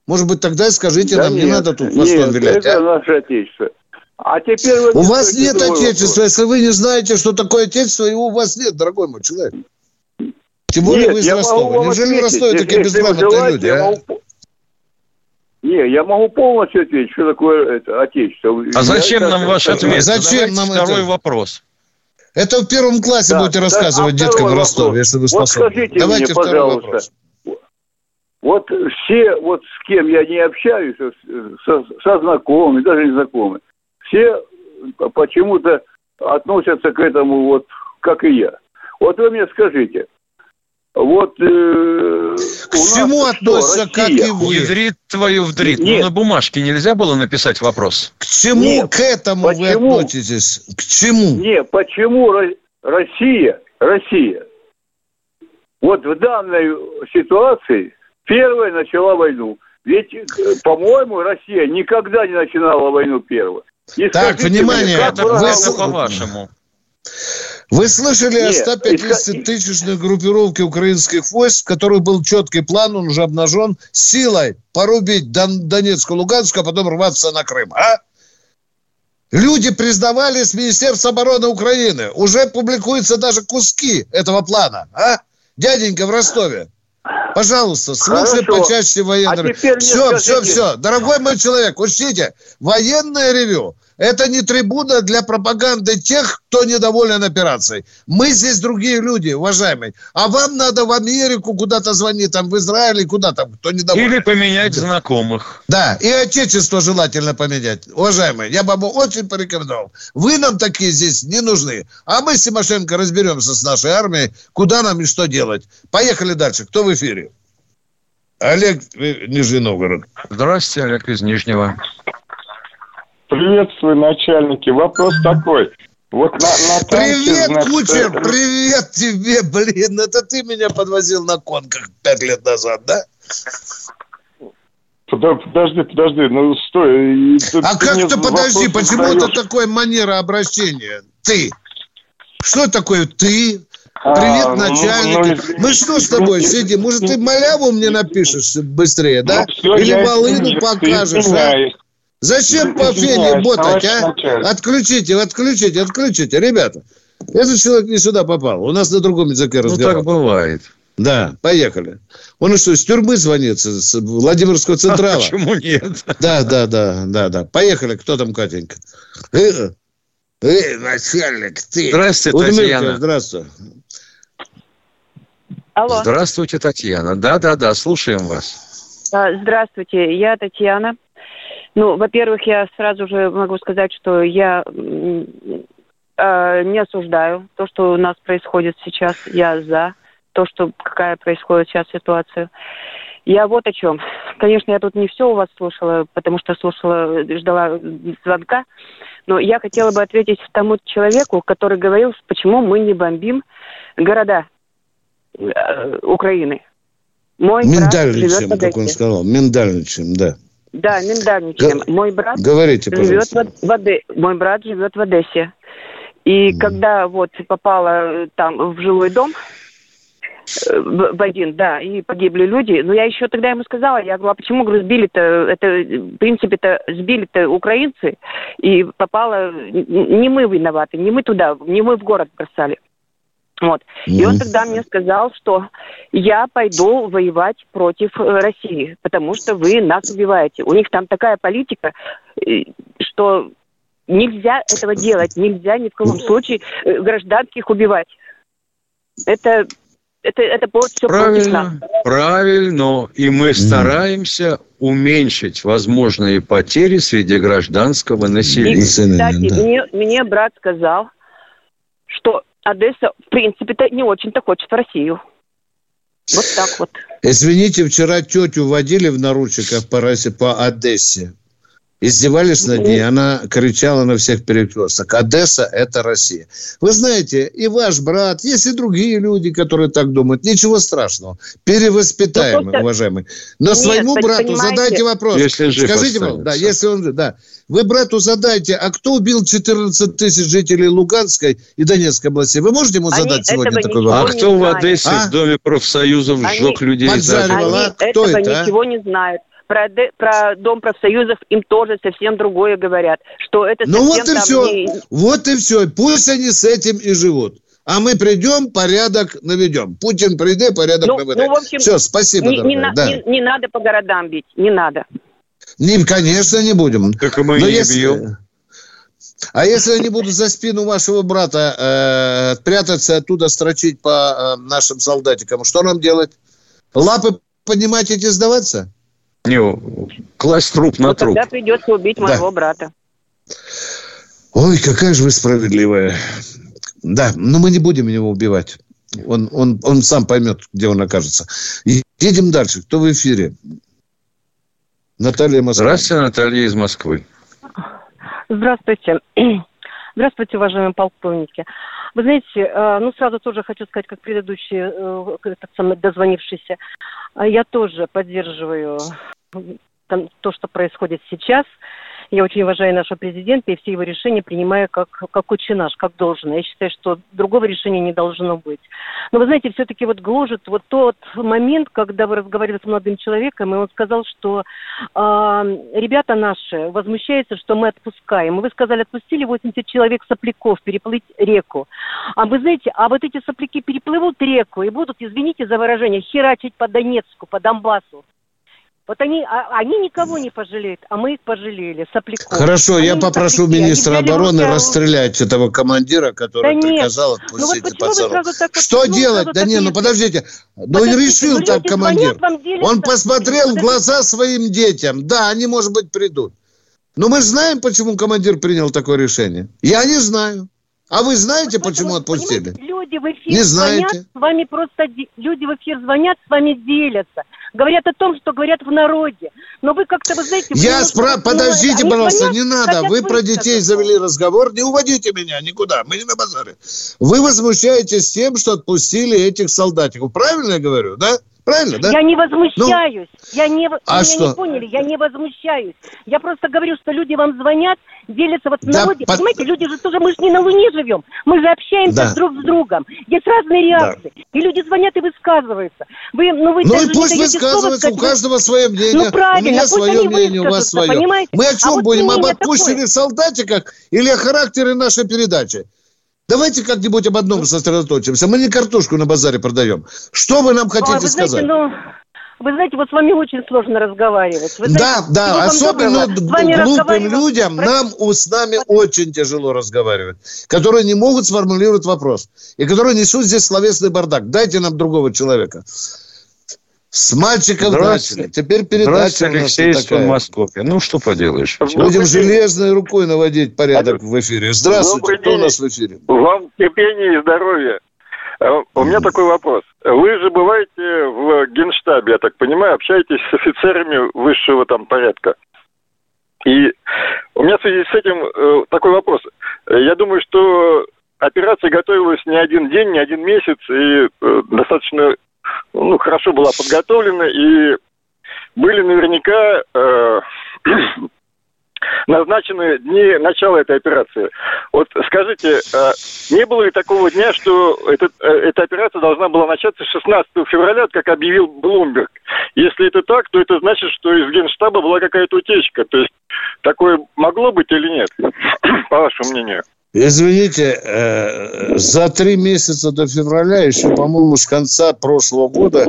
Может быть, тогда и скажите да нам, нет, не надо тут хвостом вилять. это а? наше Отечество. А теперь вы у вас нет отечества, вопрос. если вы не знаете, что такое отечество, его у вас нет, дорогой мой человек. Тем более нет, вы из Ростова. Неужели в Ростове такие безграмотные люди, а? Могу... Не, я могу полностью ответить, что такое это, отечество. А зачем я нам ваш ответ? Зачем нам второй это? вопрос? Это в первом классе да, будете да, рассказывать а деткам в Ростове, вопрос. если вы способны. Вот скажите Давайте мне, пожалуйста, вот все, вот с кем я не общаюсь, со, со знакомыми, даже не знакомыми, все почему-то относятся к этому вот как и я. Вот вы мне скажите, вот э, к чему относятся, что, как и вы? Ядрит твою вдрит. Ну, Нет. Ну, на бумажке нельзя было написать вопрос? К чему Нет. к этому почему? вы относитесь? К чему? Нет, почему Россия, Россия, вот в данной ситуации первая начала войну. Ведь, э, по-моему, Россия никогда не начинала войну первой. И так, скажите, внимание, как вы... по-вашему. Вы слышали Нет, о 150-тысячной группировке украинских войск, в которой был четкий план, он уже обнажен, силой порубить Дон, Донецк и Луганск, а потом рваться на Крым, а? Люди признавали с Министерства обороны Украины. Уже публикуются даже куски этого плана, а? Дяденька в Ростове. Пожалуйста, слушай Хорошо. почаще военное. А все, все, все. Дорогой мой человек, учтите, военное ревю это не трибуна для пропаганды тех, кто недоволен операцией. Мы здесь другие люди, уважаемые. А вам надо в Америку куда-то звонить, там в Израиль, куда там, кто недоволен. Или поменять да. знакомых. Да, и отечество желательно поменять. Уважаемые, я бы вам очень порекомендовал. Вы нам такие здесь не нужны. А мы с Тимошенко разберемся с нашей армией, куда нам и что делать. Поехали дальше. Кто в эфире? Олег, Нижний Новгород. Здравствуйте, Олег из Нижнего. Приветствую, начальники. Вопрос такой. Вот на, на танке, привет, значит, Кучер, э, привет тебе, блин. Это ты меня подвозил на конках пять лет назад, да? Подожди, подожди, ну стой. Ты, а ты как ты подожди, почему это такое манера обращения? Ты. Что такое ты? Привет, а, начальник. Ну, ну, Мы что с тобой сидим? Может, ты маляву мне напишешь быстрее, да? Ну, все, Или волыну покажешь, а? Зачем по фене ботать, а? Отключите, отключите, отключите, ребята. Этот человек не сюда попал. У нас на другом языке разговаривает. Ну, так бывает. Да, поехали. Он что, с тюрьмы звонит, с Владимирского Централа? А почему нет? Да, да, да, да, да. Поехали. Кто там, Катенька? Э, э, начальник, ты. Здравствуйте, Удмирка, Татьяна. Здравствуй. Алло. Здравствуйте, Татьяна. Да, да, да, слушаем вас. А, здравствуйте, я Татьяна. Ну, во-первых, я сразу же могу сказать, что я э, не осуждаю то, что у нас происходит сейчас. Я за то, что какая происходит сейчас ситуация. Я вот о чем. Конечно, я тут не все у вас слушала, потому что слушала, ждала звонка. Но я хотела бы ответить тому человеку, который говорил, почему мы не бомбим города э, Украины. Мой Миндальничем, как он сказал. Миндальничем, да. Да, миндальничаем. Г- мой брат Говорите, живет в, в Оде... Мой брат живет в Одессе. И mm. когда вот попала там в жилой дом, э, в один, да, и погибли люди. Но я еще тогда ему сказала, я говорю, а почему, говорю, сбили-то, это, в принципе-то, сбили-то украинцы, и попало, не мы виноваты, не мы туда, не мы в город бросали. Вот. И он тогда мне сказал, что я пойду воевать против э, России, потому что вы нас убиваете. У них там такая политика, э, что нельзя этого делать, нельзя ни в коем случае э, гражданских убивать. Это это, это будет все правильно, правильно. И мы стараемся уменьшить возможные потери среди гражданского населения. И, кстати, да. мне, мне брат сказал, что Одесса, в принципе-то, не очень-то хочет в Россию. Вот так вот. Извините, вчера тетю водили в наручниках по, по Одессе. Издевались над ней, она кричала на всех перекрестках. Одесса – это Россия. Вы знаете, и ваш брат, есть и другие люди, которые так думают. Ничего страшного. Перевоспитаем, ну, уважаемый. Но Нет, своему брату понимаете... задайте вопрос. Если жив Скажите вам, да, если он да. Вы брату задайте, а кто убил 14 тысяч жителей Луганской и Донецкой области? Вы можете ему задать Они сегодня такой вопрос? А кто в Одессе а? в Доме профсоюзов Они... сжег людей? Они кто этого это, а? ничего не знают про, про Дом профсоюзов им тоже совсем другое говорят. Что это ну вот и все. Не... Вот и все. Пусть они с этим и живут. А мы придем, порядок наведем. Путин придет, порядок ну, наведем. Ну, в общем, все, спасибо, не, не, на, да. не, не надо по городам бить, не надо. Не, конечно, не будем. Так и мы Но не если... бьем. А если они будут за спину вашего брата э, прятаться оттуда, строчить по э, нашим солдатикам, что нам делать? Лапы поднимать и сдаваться? Не, класть труп на ну, труп. Тогда придется убить да. моего брата. Ой, какая же вы справедливая. Да, но мы не будем его убивать. Он, он, он сам поймет, где он окажется. Едем дальше. Кто в эфире? Наталья Москва. Здравствуйте, Наталья из Москвы. Здравствуйте. Здравствуйте, уважаемые полковники. Вы знаете, э, ну сразу тоже хочу сказать, как предыдущий, э, этот самый дозвонившийся, э, я тоже поддерживаю то, что происходит сейчас. Я очень уважаю нашего президента и все его решения принимаю как, как отче как должно. Я считаю, что другого решения не должно быть. Но вы знаете, все-таки вот гложет вот тот момент, когда вы разговаривали с молодым человеком, и он сказал, что э, ребята наши возмущаются, что мы отпускаем. И вы сказали, отпустили 80 человек сопляков переплыть реку. А вы знаете, а вот эти сопляки переплывут реку и будут, извините за выражение, херачить по Донецку, по Донбассу. Вот они, а, они никого не пожалеют, а мы их пожалели, сопляков. Хорошо, они я попрошу сопляки, министра обороны расстрелять этого командира, который да приказал ну отпустить ну, вот пацанов. Так Что делать? Да не, ну подождите. Ну решил ну, так командир. Он посмотрел в глаза своим детям. Да, они, может быть, придут. Но мы знаем, почему командир принял такое решение. Я не знаю. А вы знаете, вот почему отпустили? Люди в эфир не звонят, знаете. с вами просто люди в эфир звонят, с вами делятся. Говорят о том, что говорят в народе. Но вы как-то, вы знаете... Я спра... Подождите, пожалуйста, звонят, не надо. Вы про детей завели разговор. Не уводите меня никуда. Мы не на базаре. Вы возмущаетесь тем, что отпустили этих солдатиков. Правильно я говорю, да? Правильно, да? Я не возмущаюсь. Ну, я не, а меня что? не поняли, я не возмущаюсь. Я просто говорю, что люди вам звонят, делятся вот в да, народе. Под... Понимаете, люди же тоже, мы же не на Луне живем. Мы же общаемся да. друг с другом. Есть разные реакции. Да. И люди звонят и высказываются. Вы, ну, вы ну и пусть высказываются, у каждого свое мнение. Ну, правильно, у меня свое мнение, у вас свое. Понимаете? Мы о чем а будем? Об отпущенных солдатиках или о характере нашей передачи? Давайте как-нибудь об одном сосредоточимся. Мы не картошку на базаре продаем. Что вы нам хотите Ой, вы знаете, сказать? Ну, вы знаете, вот с вами очень сложно разговаривать. Вы знаете, да, да, особенно глупым людям, нам с нами очень тяжело разговаривать, которые не могут сформулировать вопрос, и которые несут здесь словесный бардак. Дайте нам другого человека. С мальчиков начали. Теперь передача Алексей из Подмосковья. Ну, что поделаешь. Будем железной рукой наводить порядок в эфире. Здравствуйте, кто у нас в эфире? Вам терпения и здоровья. Э, у меня такой вопрос. Вы же бываете в Генштабе, я так понимаю, общаетесь с офицерами высшего там порядка. И у меня в связи с этим э, такой вопрос. Я думаю, что операция готовилась не один день, не один месяц, и э, достаточно ну, хорошо была подготовлена, и были наверняка э, назначены дни начала этой операции. Вот скажите, э, не было ли такого дня, что этот, э, эта операция должна была начаться 16 февраля, как объявил Блумберг? Если это так, то это значит, что из Генштаба была какая-то утечка. То есть такое могло быть или нет, по вашему мнению? Извините, э, за три месяца до февраля, еще, по-моему, с конца прошлого года,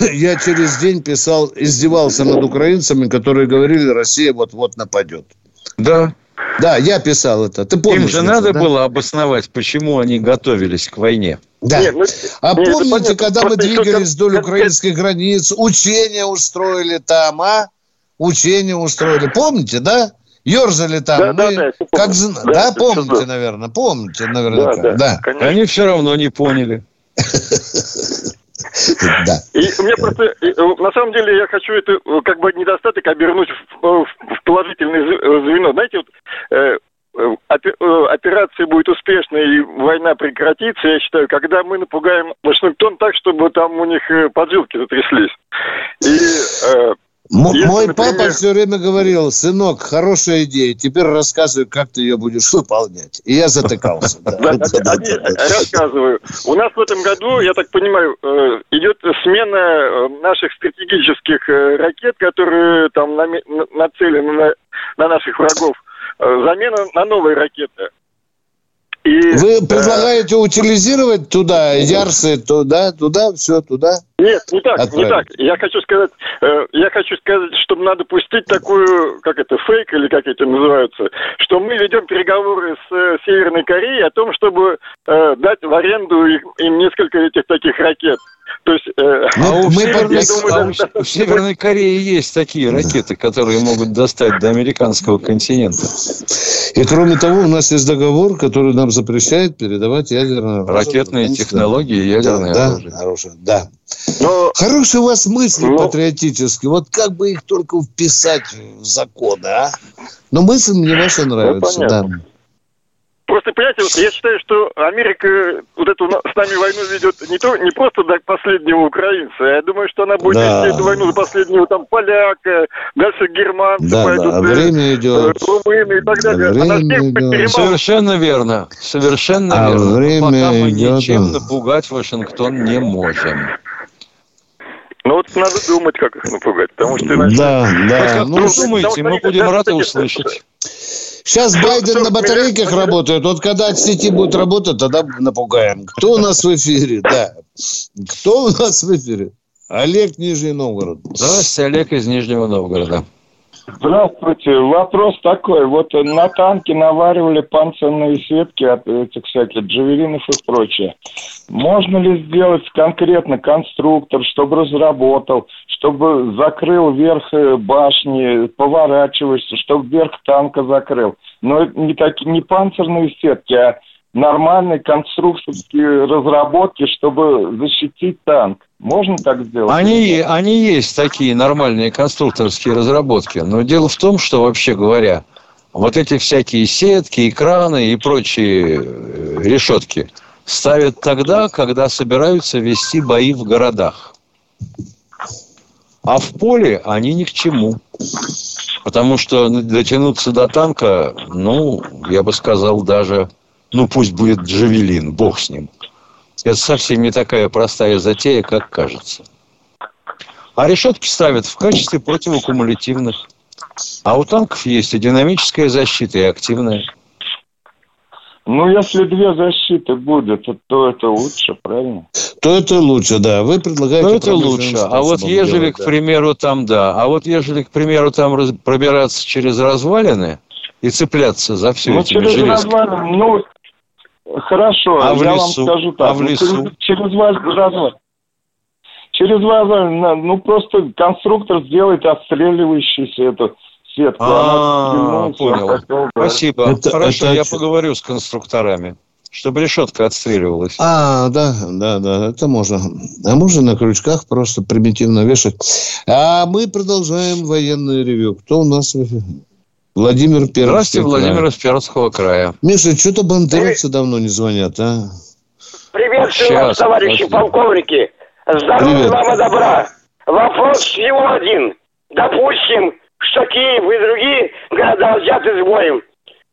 я через день писал, издевался над украинцами, которые говорили, Россия вот-вот нападет. Да. Да, я писал это. Ты помнишь? Им же это, надо да? было обосновать, почему они готовились к войне. Да. Нет, ну, а нет, помните, это, когда мы двигались вдоль украинских границ, учения устроили там, а? Учения устроили. Помните, да? Ерзали там. Да, мы, да, да, как, да, да помните, да. наверное, помните наверняка. Да, да. да. Они все равно не поняли. Да. И мне просто, э, на самом деле, я хочу это э, как бы недостаток обернуть в, в положительное э, звено. Знаете, вот, э, операция будет успешной и война прекратится, я считаю, когда мы напугаем Вашингтон так, чтобы там у них поджилки затряслись. И э, если, Мой например... папа все время говорил, сынок, хорошая идея, теперь рассказывай, как ты ее будешь выполнять. И я затыкался. Рассказываю. У нас в этом году, я так понимаю, э, идет смена э, наших стратегических э, ракет, которые там нацелены на наших врагов. Замена на новые ракеты. И, Вы предлагаете э, утилизировать туда Ярсы, туда, туда, все туда? Нет, не так, отправить. не так. Я хочу сказать, э, я хочу сказать, что надо пустить такую, как это, фейк или как это называется, что мы ведем переговоры с э, Северной Кореей о том, чтобы э, дать в аренду им, им несколько этих таких ракет. То есть, э, а у, мы Северной, думаю, а у, у Северной Кореи есть такие ракеты, которые могут достать до американского континента. И кроме того, у нас есть договор, который нам запрещает передавать ядерное оружие. Ракетные технологии, ядерное да, оружие. Да, оружие. Да. Но... Хорошие у вас мысли Но... патриотические. Вот как бы их только вписать в законы, а? Но мысль мне ваша нравится, ну, да. Просто, понимаете, вот я считаю, что Америка вот эту с нами войну ведет не, то, не просто до последнего украинца, я думаю, что она будет да. вести эту войну до последнего там поляка, дальше германцы да, пойдут, да. время идет. румыны и так далее. Время она идет. Совершенно верно. Совершенно а верно. Время Пока мы идет. ничем напугать Вашингтон не можем. Ну вот надо думать, как их напугать, потому что иначе... Да, да. Ну, ну думайте, мы будем рады услышать. Сейчас Байден на батарейках работает. Вот когда от сети будет работать, тогда напугаем. Кто у нас в эфире? Да. Кто у нас в эфире? Олег, Нижний Новгород. Здравствуйте, Олег из Нижнего Новгорода. Здравствуйте. Вопрос такой. Вот на танки наваривали панцирные сетки от этих всяких джавелинов и прочее. Можно ли сделать конкретно конструктор, чтобы разработал, чтобы закрыл верх э, башни, поворачиваешься, чтобы верх танка закрыл? Но не, такие, не панцирные сетки, а нормальные конструкторские разработки, чтобы защитить танк. Можно так сделать? Они, они есть такие нормальные конструкторские разработки. Но дело в том, что, вообще говоря, вот эти всякие сетки, экраны и прочие э, решетки ставят тогда, когда собираются вести бои в городах. А в поле они ни к чему. Потому что дотянуться до танка, ну, я бы сказал, даже, ну, пусть будет Джавелин, бог с ним. Это совсем не такая простая затея, как кажется. А решетки ставят в качестве противокумулятивных. А у танков есть и динамическая защита, и активная. Ну, если две защиты будет, то это лучше, правильно? То это лучше, да. Вы предлагаете... То это лучше. А вот ежели, делать, к примеру, там, да. А вот ежели, к примеру, там раз, пробираться через развалины и цепляться за все ну, этими через развалины, ну, Хорошо, а в я лесу? вам скажу так. А в ну, лесу? через, через вас развалин. Через вас, ну просто конструктор сделает отстреливающийся эту сетку. А, понял. Спасибо. Это, Хорошо, это... я поговорю с конструкторами. Чтобы решетка отстреливалась. А, да, да, да, это можно. А можно на крючках просто примитивно вешать. А мы продолжаем военное ревю. Кто у нас в эфире? Владимир Пермский Здравствуйте, Владимир из Пермского края. Миша, что-то бандеровцы давно не звонят, а? Приветствую Сейчас, вас, товарищи подожди. полковники. Здоровья вам и добра. Вопрос всего один. Допустим, что Киев и другие города взяты с боем.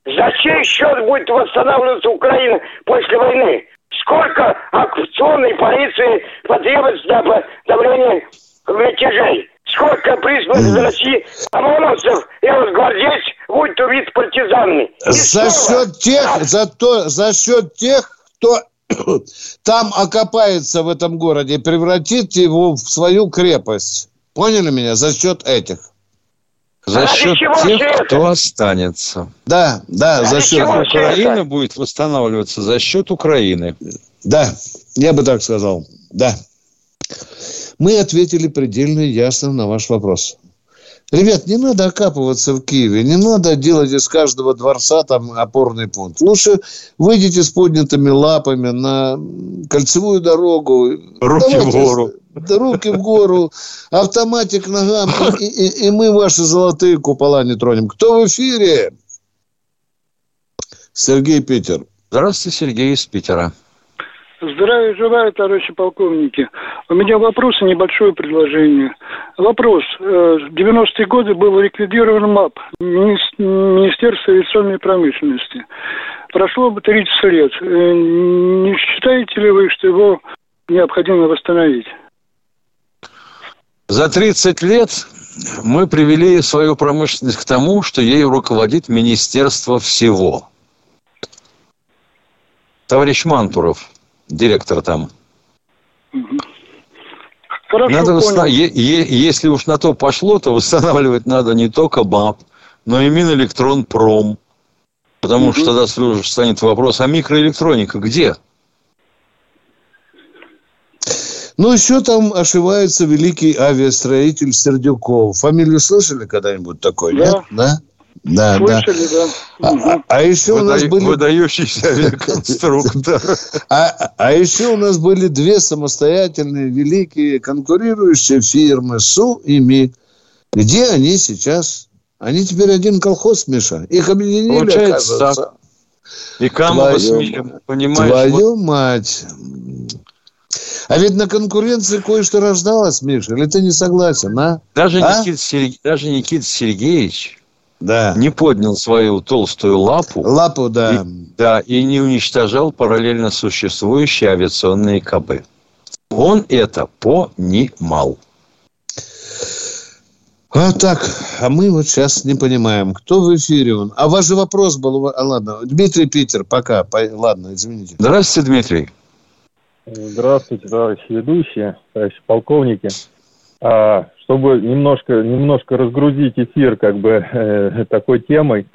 За чей счет будет восстанавливаться Украина после войны? Сколько оккупационной полиции потребуется для подавления мятежей? Сколько призвано из России ОМОНовцев и росгвардейцев будет убит партизанами. За счет тех, за, то, за счет тех, кто там окопается в этом городе, превратит его в свою крепость. Поняли меня? За счет этих. За счет тех, кто останется. Да, да, за счет Украины будет восстанавливаться за счет Украины. Да, я бы так сказал. Да. Мы ответили предельно ясно на ваш вопрос. Ребят, не надо окапываться в Киеве, не надо делать из каждого дворца там опорный пункт. Лучше выйдите с поднятыми лапами на кольцевую дорогу. Руки Давайте, в гору. Да, руки в гору, автоматик ногам, и, и, и мы ваши золотые купола не тронем. Кто в эфире? Сергей Питер. Здравствуйте, Сергей из Питера. Здравия желаю, товарищи полковники. У меня вопрос и небольшое предложение. Вопрос. Э, в 90-е годы был ликвидирован МАП, Министерство авиационной промышленности. Прошло бы 30 лет. Э, не считаете ли вы, что его необходимо восстановить? За 30 лет мы привели свою промышленность к тому, что ею руководит Министерство всего. Товарищ Мантуров, директор там. Хорошо, надо восстанов... е- е- если уж на то пошло, то восстанавливать надо не только БАП, но и Минэлектронпром. Потому угу. что тогда станет вопрос, а микроэлектроника где? Ну, еще там ошивается великий авиастроитель Сердюков. Фамилию слышали когда-нибудь такой, да. нет? Да. Да, Слышали, да. да. А, а еще Выда... у нас были... Выдающийся авиаконструктор. А, а еще у нас были две самостоятельные великие конкурирующие фирмы СУ и МИГ. Где они сейчас? Они теперь один колхоз, Миша. Их объединили, Получается так. И Камова с понимаешь? Твою вот... мать. А ведь на конкуренции кое-что рождалось, Миша, или ты не согласен, а? Даже, а? Никита, Серге... Даже Никита Сергеевич да. не поднял свою толстую лапу. Лапу, да. И, да, и не уничтожал параллельно существующие авиационные КБ. Он это понимал. А так, а мы вот сейчас не понимаем, кто в эфире он. А ваш же вопрос был, а, ладно, Дмитрий Питер, пока, по, ладно, извините. Здравствуйте, Дмитрий. Здравствуйте, товарищи ведущие, товарищи полковники. А, чтобы немножко, немножко разгрузить эфир как бы э, такой темой,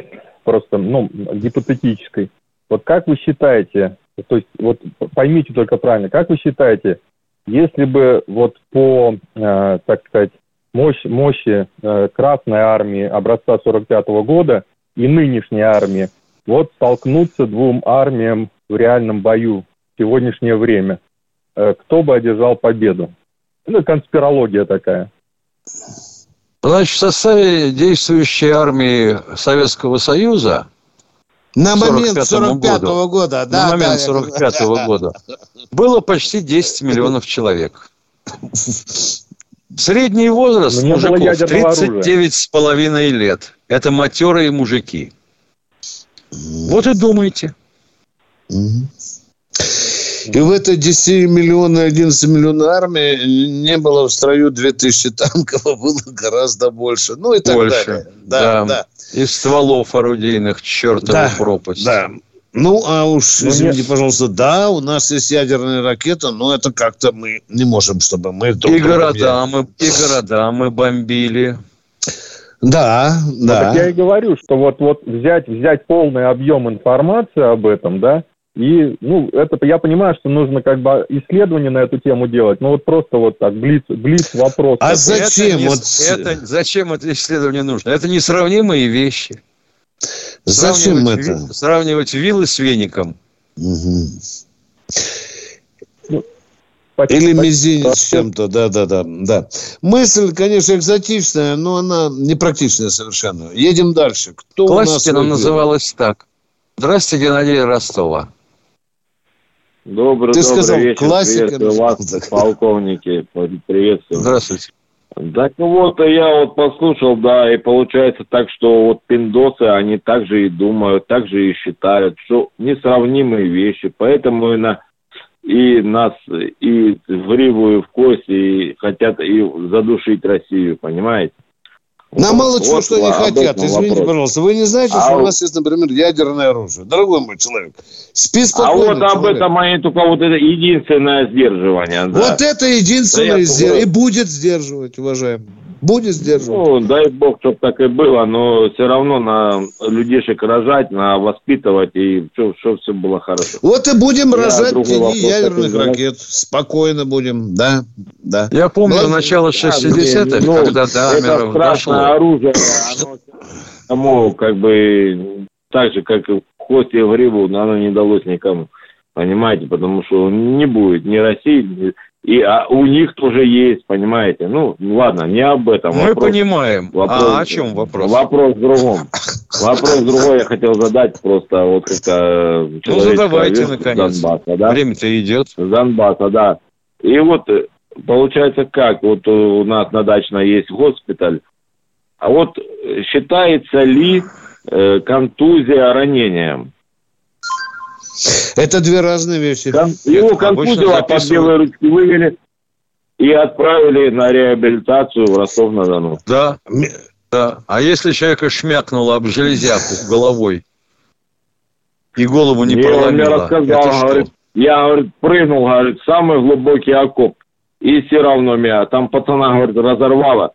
просто, ну, гипотетической. Вот как вы считаете, то есть вот поймите только правильно, как вы считаете, если бы вот по, э, так сказать, мощь, мощи э, Красной армии образца 45 -го года и нынешней армии, вот столкнуться двум армиям в реальном бою в сегодняшнее время, э, кто бы одержал победу? Ну, конспирология такая. Значит, в составе действующей армии Советского Союза на момент 45 -го года, да. На момент 45 -го года было почти 10 миллионов человек. Средний возраст Мне мужиков 39 с половиной лет. Это матерые мужики. Вот и думайте. И в этой 10 миллионной, 11 миллионной армии не было в строю 2000 танков, а было гораздо больше. Ну и так больше, далее. Да, да. да. И стволов орудийных чертовых да, пропасть. Да, ну, а уж, ну, извините, нет. пожалуйста, да, у нас есть ядерная ракета, но это как-то мы не можем, чтобы мы... И города, мы, и города мы бомбили. Да, ну, да. Так я и говорю, что вот, вот взять, взять полный объем информации об этом, да, и, ну, это я понимаю, что нужно как бы исследование на эту тему делать, но вот просто вот так, блиц, блиц вопрос. А зачем? Это, не, вот... это, зачем это исследование нужно? Это несравнимые вещи. Зачем сравнивать, это? Ви, сравнивать вилы с веником. Угу. Или мизинец с чем-то, да-да-да. да. Мысль, конечно, экзотичная, но она непрактичная совершенно. Едем дальше. Кто Классика у нас называлась так. Здравствуйте, Геннадий Ростова. Добрый, Ты добрый сказал, вечер. классика. Приветствую вас, полковники. Приветствую. Здравствуйте. Так вот, я вот послушал, да, и получается так, что вот пиндосы, они также и думают, также и считают, что несравнимые вещи, поэтому и, на, и нас и в Риву, и в кость, и хотят и задушить Россию, понимаете? Нам вот, мало чего, вот, что они хотят. Извините, вопрос. пожалуйста. Вы не знаете, а что вот... у нас есть, например, ядерное оружие? Дорогой мой человек, спи спокойно. А вот об человек. этом они только вот это единственное сдерживание. Да. Вот это единственное сдерживание. И будет сдерживать, уважаемый будет сдерживать? Ну, дай бог, чтобы так и было, но все равно на людишек рожать, на воспитывать, и чтобы все было хорошо. Вот и будем Я рожать в тени ядерных ракет. Спокойно будем, да, да. Я помню Ладно. начало 60-х, ну, когда до Амеров дошло. оружие, оно само как бы так же, как и в хосте в рыбу, но оно не далось никому. Понимаете, потому что не будет ни России, ни и а у них тоже есть, понимаете. Ну, ладно, не об этом. Мы вопрос. понимаем. Вопрос, а о чем вопрос? Вопрос в другом. Вопрос другой я хотел задать просто вот как Ну, задавайте, наконец. Донбасса, да? Время-то идет. Донбасса, да. И вот э, получается как? Вот у нас на дачной есть госпиталь. А вот э, считается ли э, контузия ранением? Это две разные вещи. Кон... Его контузило под белые ручки вывели и отправили на реабилитацию в Ростов-на-Дону. Да, да. А если человека шмякнуло об железяку головой и голову не, не проломило? Он мне рассказал, говорит, я, говорит, прыгнул, говорит, самый глубокий окоп. И все равно меня, там пацана, говорит, разорвало.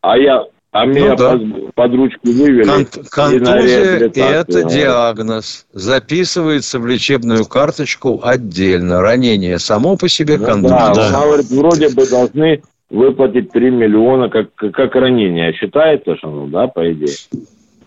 А я а меня ну, да. под, под ручку вывели. Кон- контузия – это диагноз. Записывается в лечебную карточку отдельно. Ранение само по себе ну, контузия. Да, да. говорит, вроде бы должны выплатить 3 миллиона как, как ранение. Считается, что ну, да, по идее?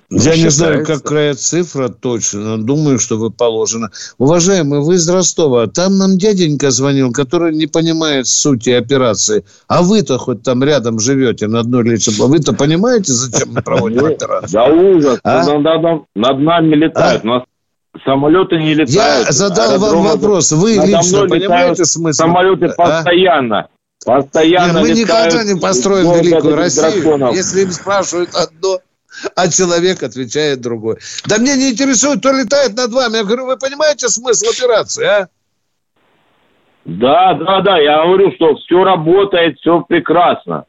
Я считается. не знаю, какая цифра точно, но думаю, что вы положено. Уважаемый, вы из Ростова. Там нам дяденька звонил, который не понимает сути операции. А вы-то хоть там рядом живете на одной лечебной. Вы-то понимаете, зачем мы проводим операцию? Да ужас. А? Над, над нами летают. А? Нас Самолеты не летают. Я задал вам вопрос. Вы лично понимаете смысл? Самолеты а? постоянно. Постоянно Нет, мы никогда не построим великую Россию, драконов. если им спрашивают одно, а человек отвечает другое. Да мне не интересует, кто летает над вами. Я говорю, вы понимаете смысл операции, а? Да, да, да. Я говорю, что все работает, все прекрасно.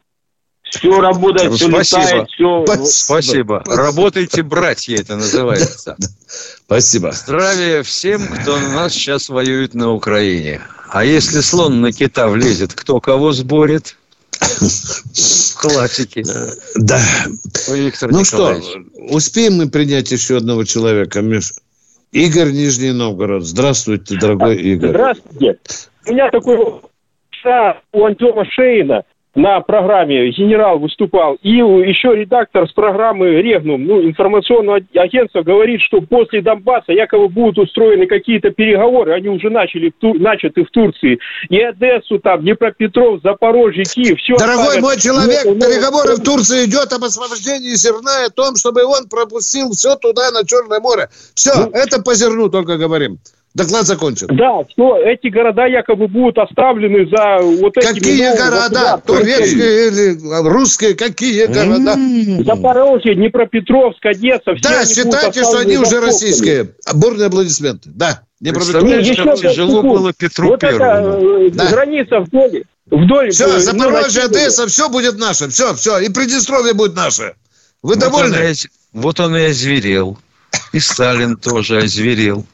Все работает, все Спасибо. летает, все... Спасибо. Работайте, братья, это называется. Спасибо. Здравия всем, кто у нас сейчас воюет на Украине. А если слон на кита влезет, кто кого сборит? Классики. Да. Виктор ну что, успеем мы принять еще одного человека, Миш? Игорь Нижний Новгород. Здравствуйте, дорогой Игорь. Здравствуйте. У меня такой у Антема Шейна на программе «Генерал» выступал. И еще редактор с программы «Регнум», ну, информационного агентства, говорит, что после Донбасса якобы будут устроены какие-то переговоры, они уже начали Тур... начаты в Турции. И Одессу там, Днепропетров, Запорожье, Киев, все... Дорогой мой человек, ну, переговоры в Турции идет об освобождении зерна о том, чтобы он пропустил все туда, на Черное море. Все, ну, это по зерну только говорим. Доклад закончен. Да, что эти города якобы будут оставлены за вот этими... Какие города? Турецкие или русские? Какие города? Запорожье, Днепропетровск, Одесса. Все да, считайте, что они уже российские. Бурные аплодисменты. Да. Представляешь, как тяжело было Петру вот Первому. Это, да. граница вдоль. вдоль все, э, Запорожье, Одесса, все будет наше. Все, все. И Приднестровье будет наше. Вы вот довольны? Он и, вот он и озверел. И Сталин тоже озверел.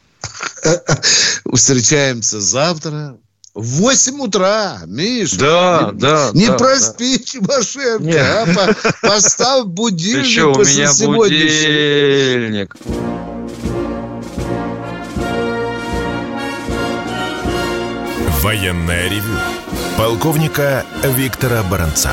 Встречаемся завтра в 8 утра, Миша. Да, не, да. Не да, проспи, да. Чебашенко, а по, поставь будильник Ты что, у меня будильник. Военная ревю. Полковника Виктора Баранца.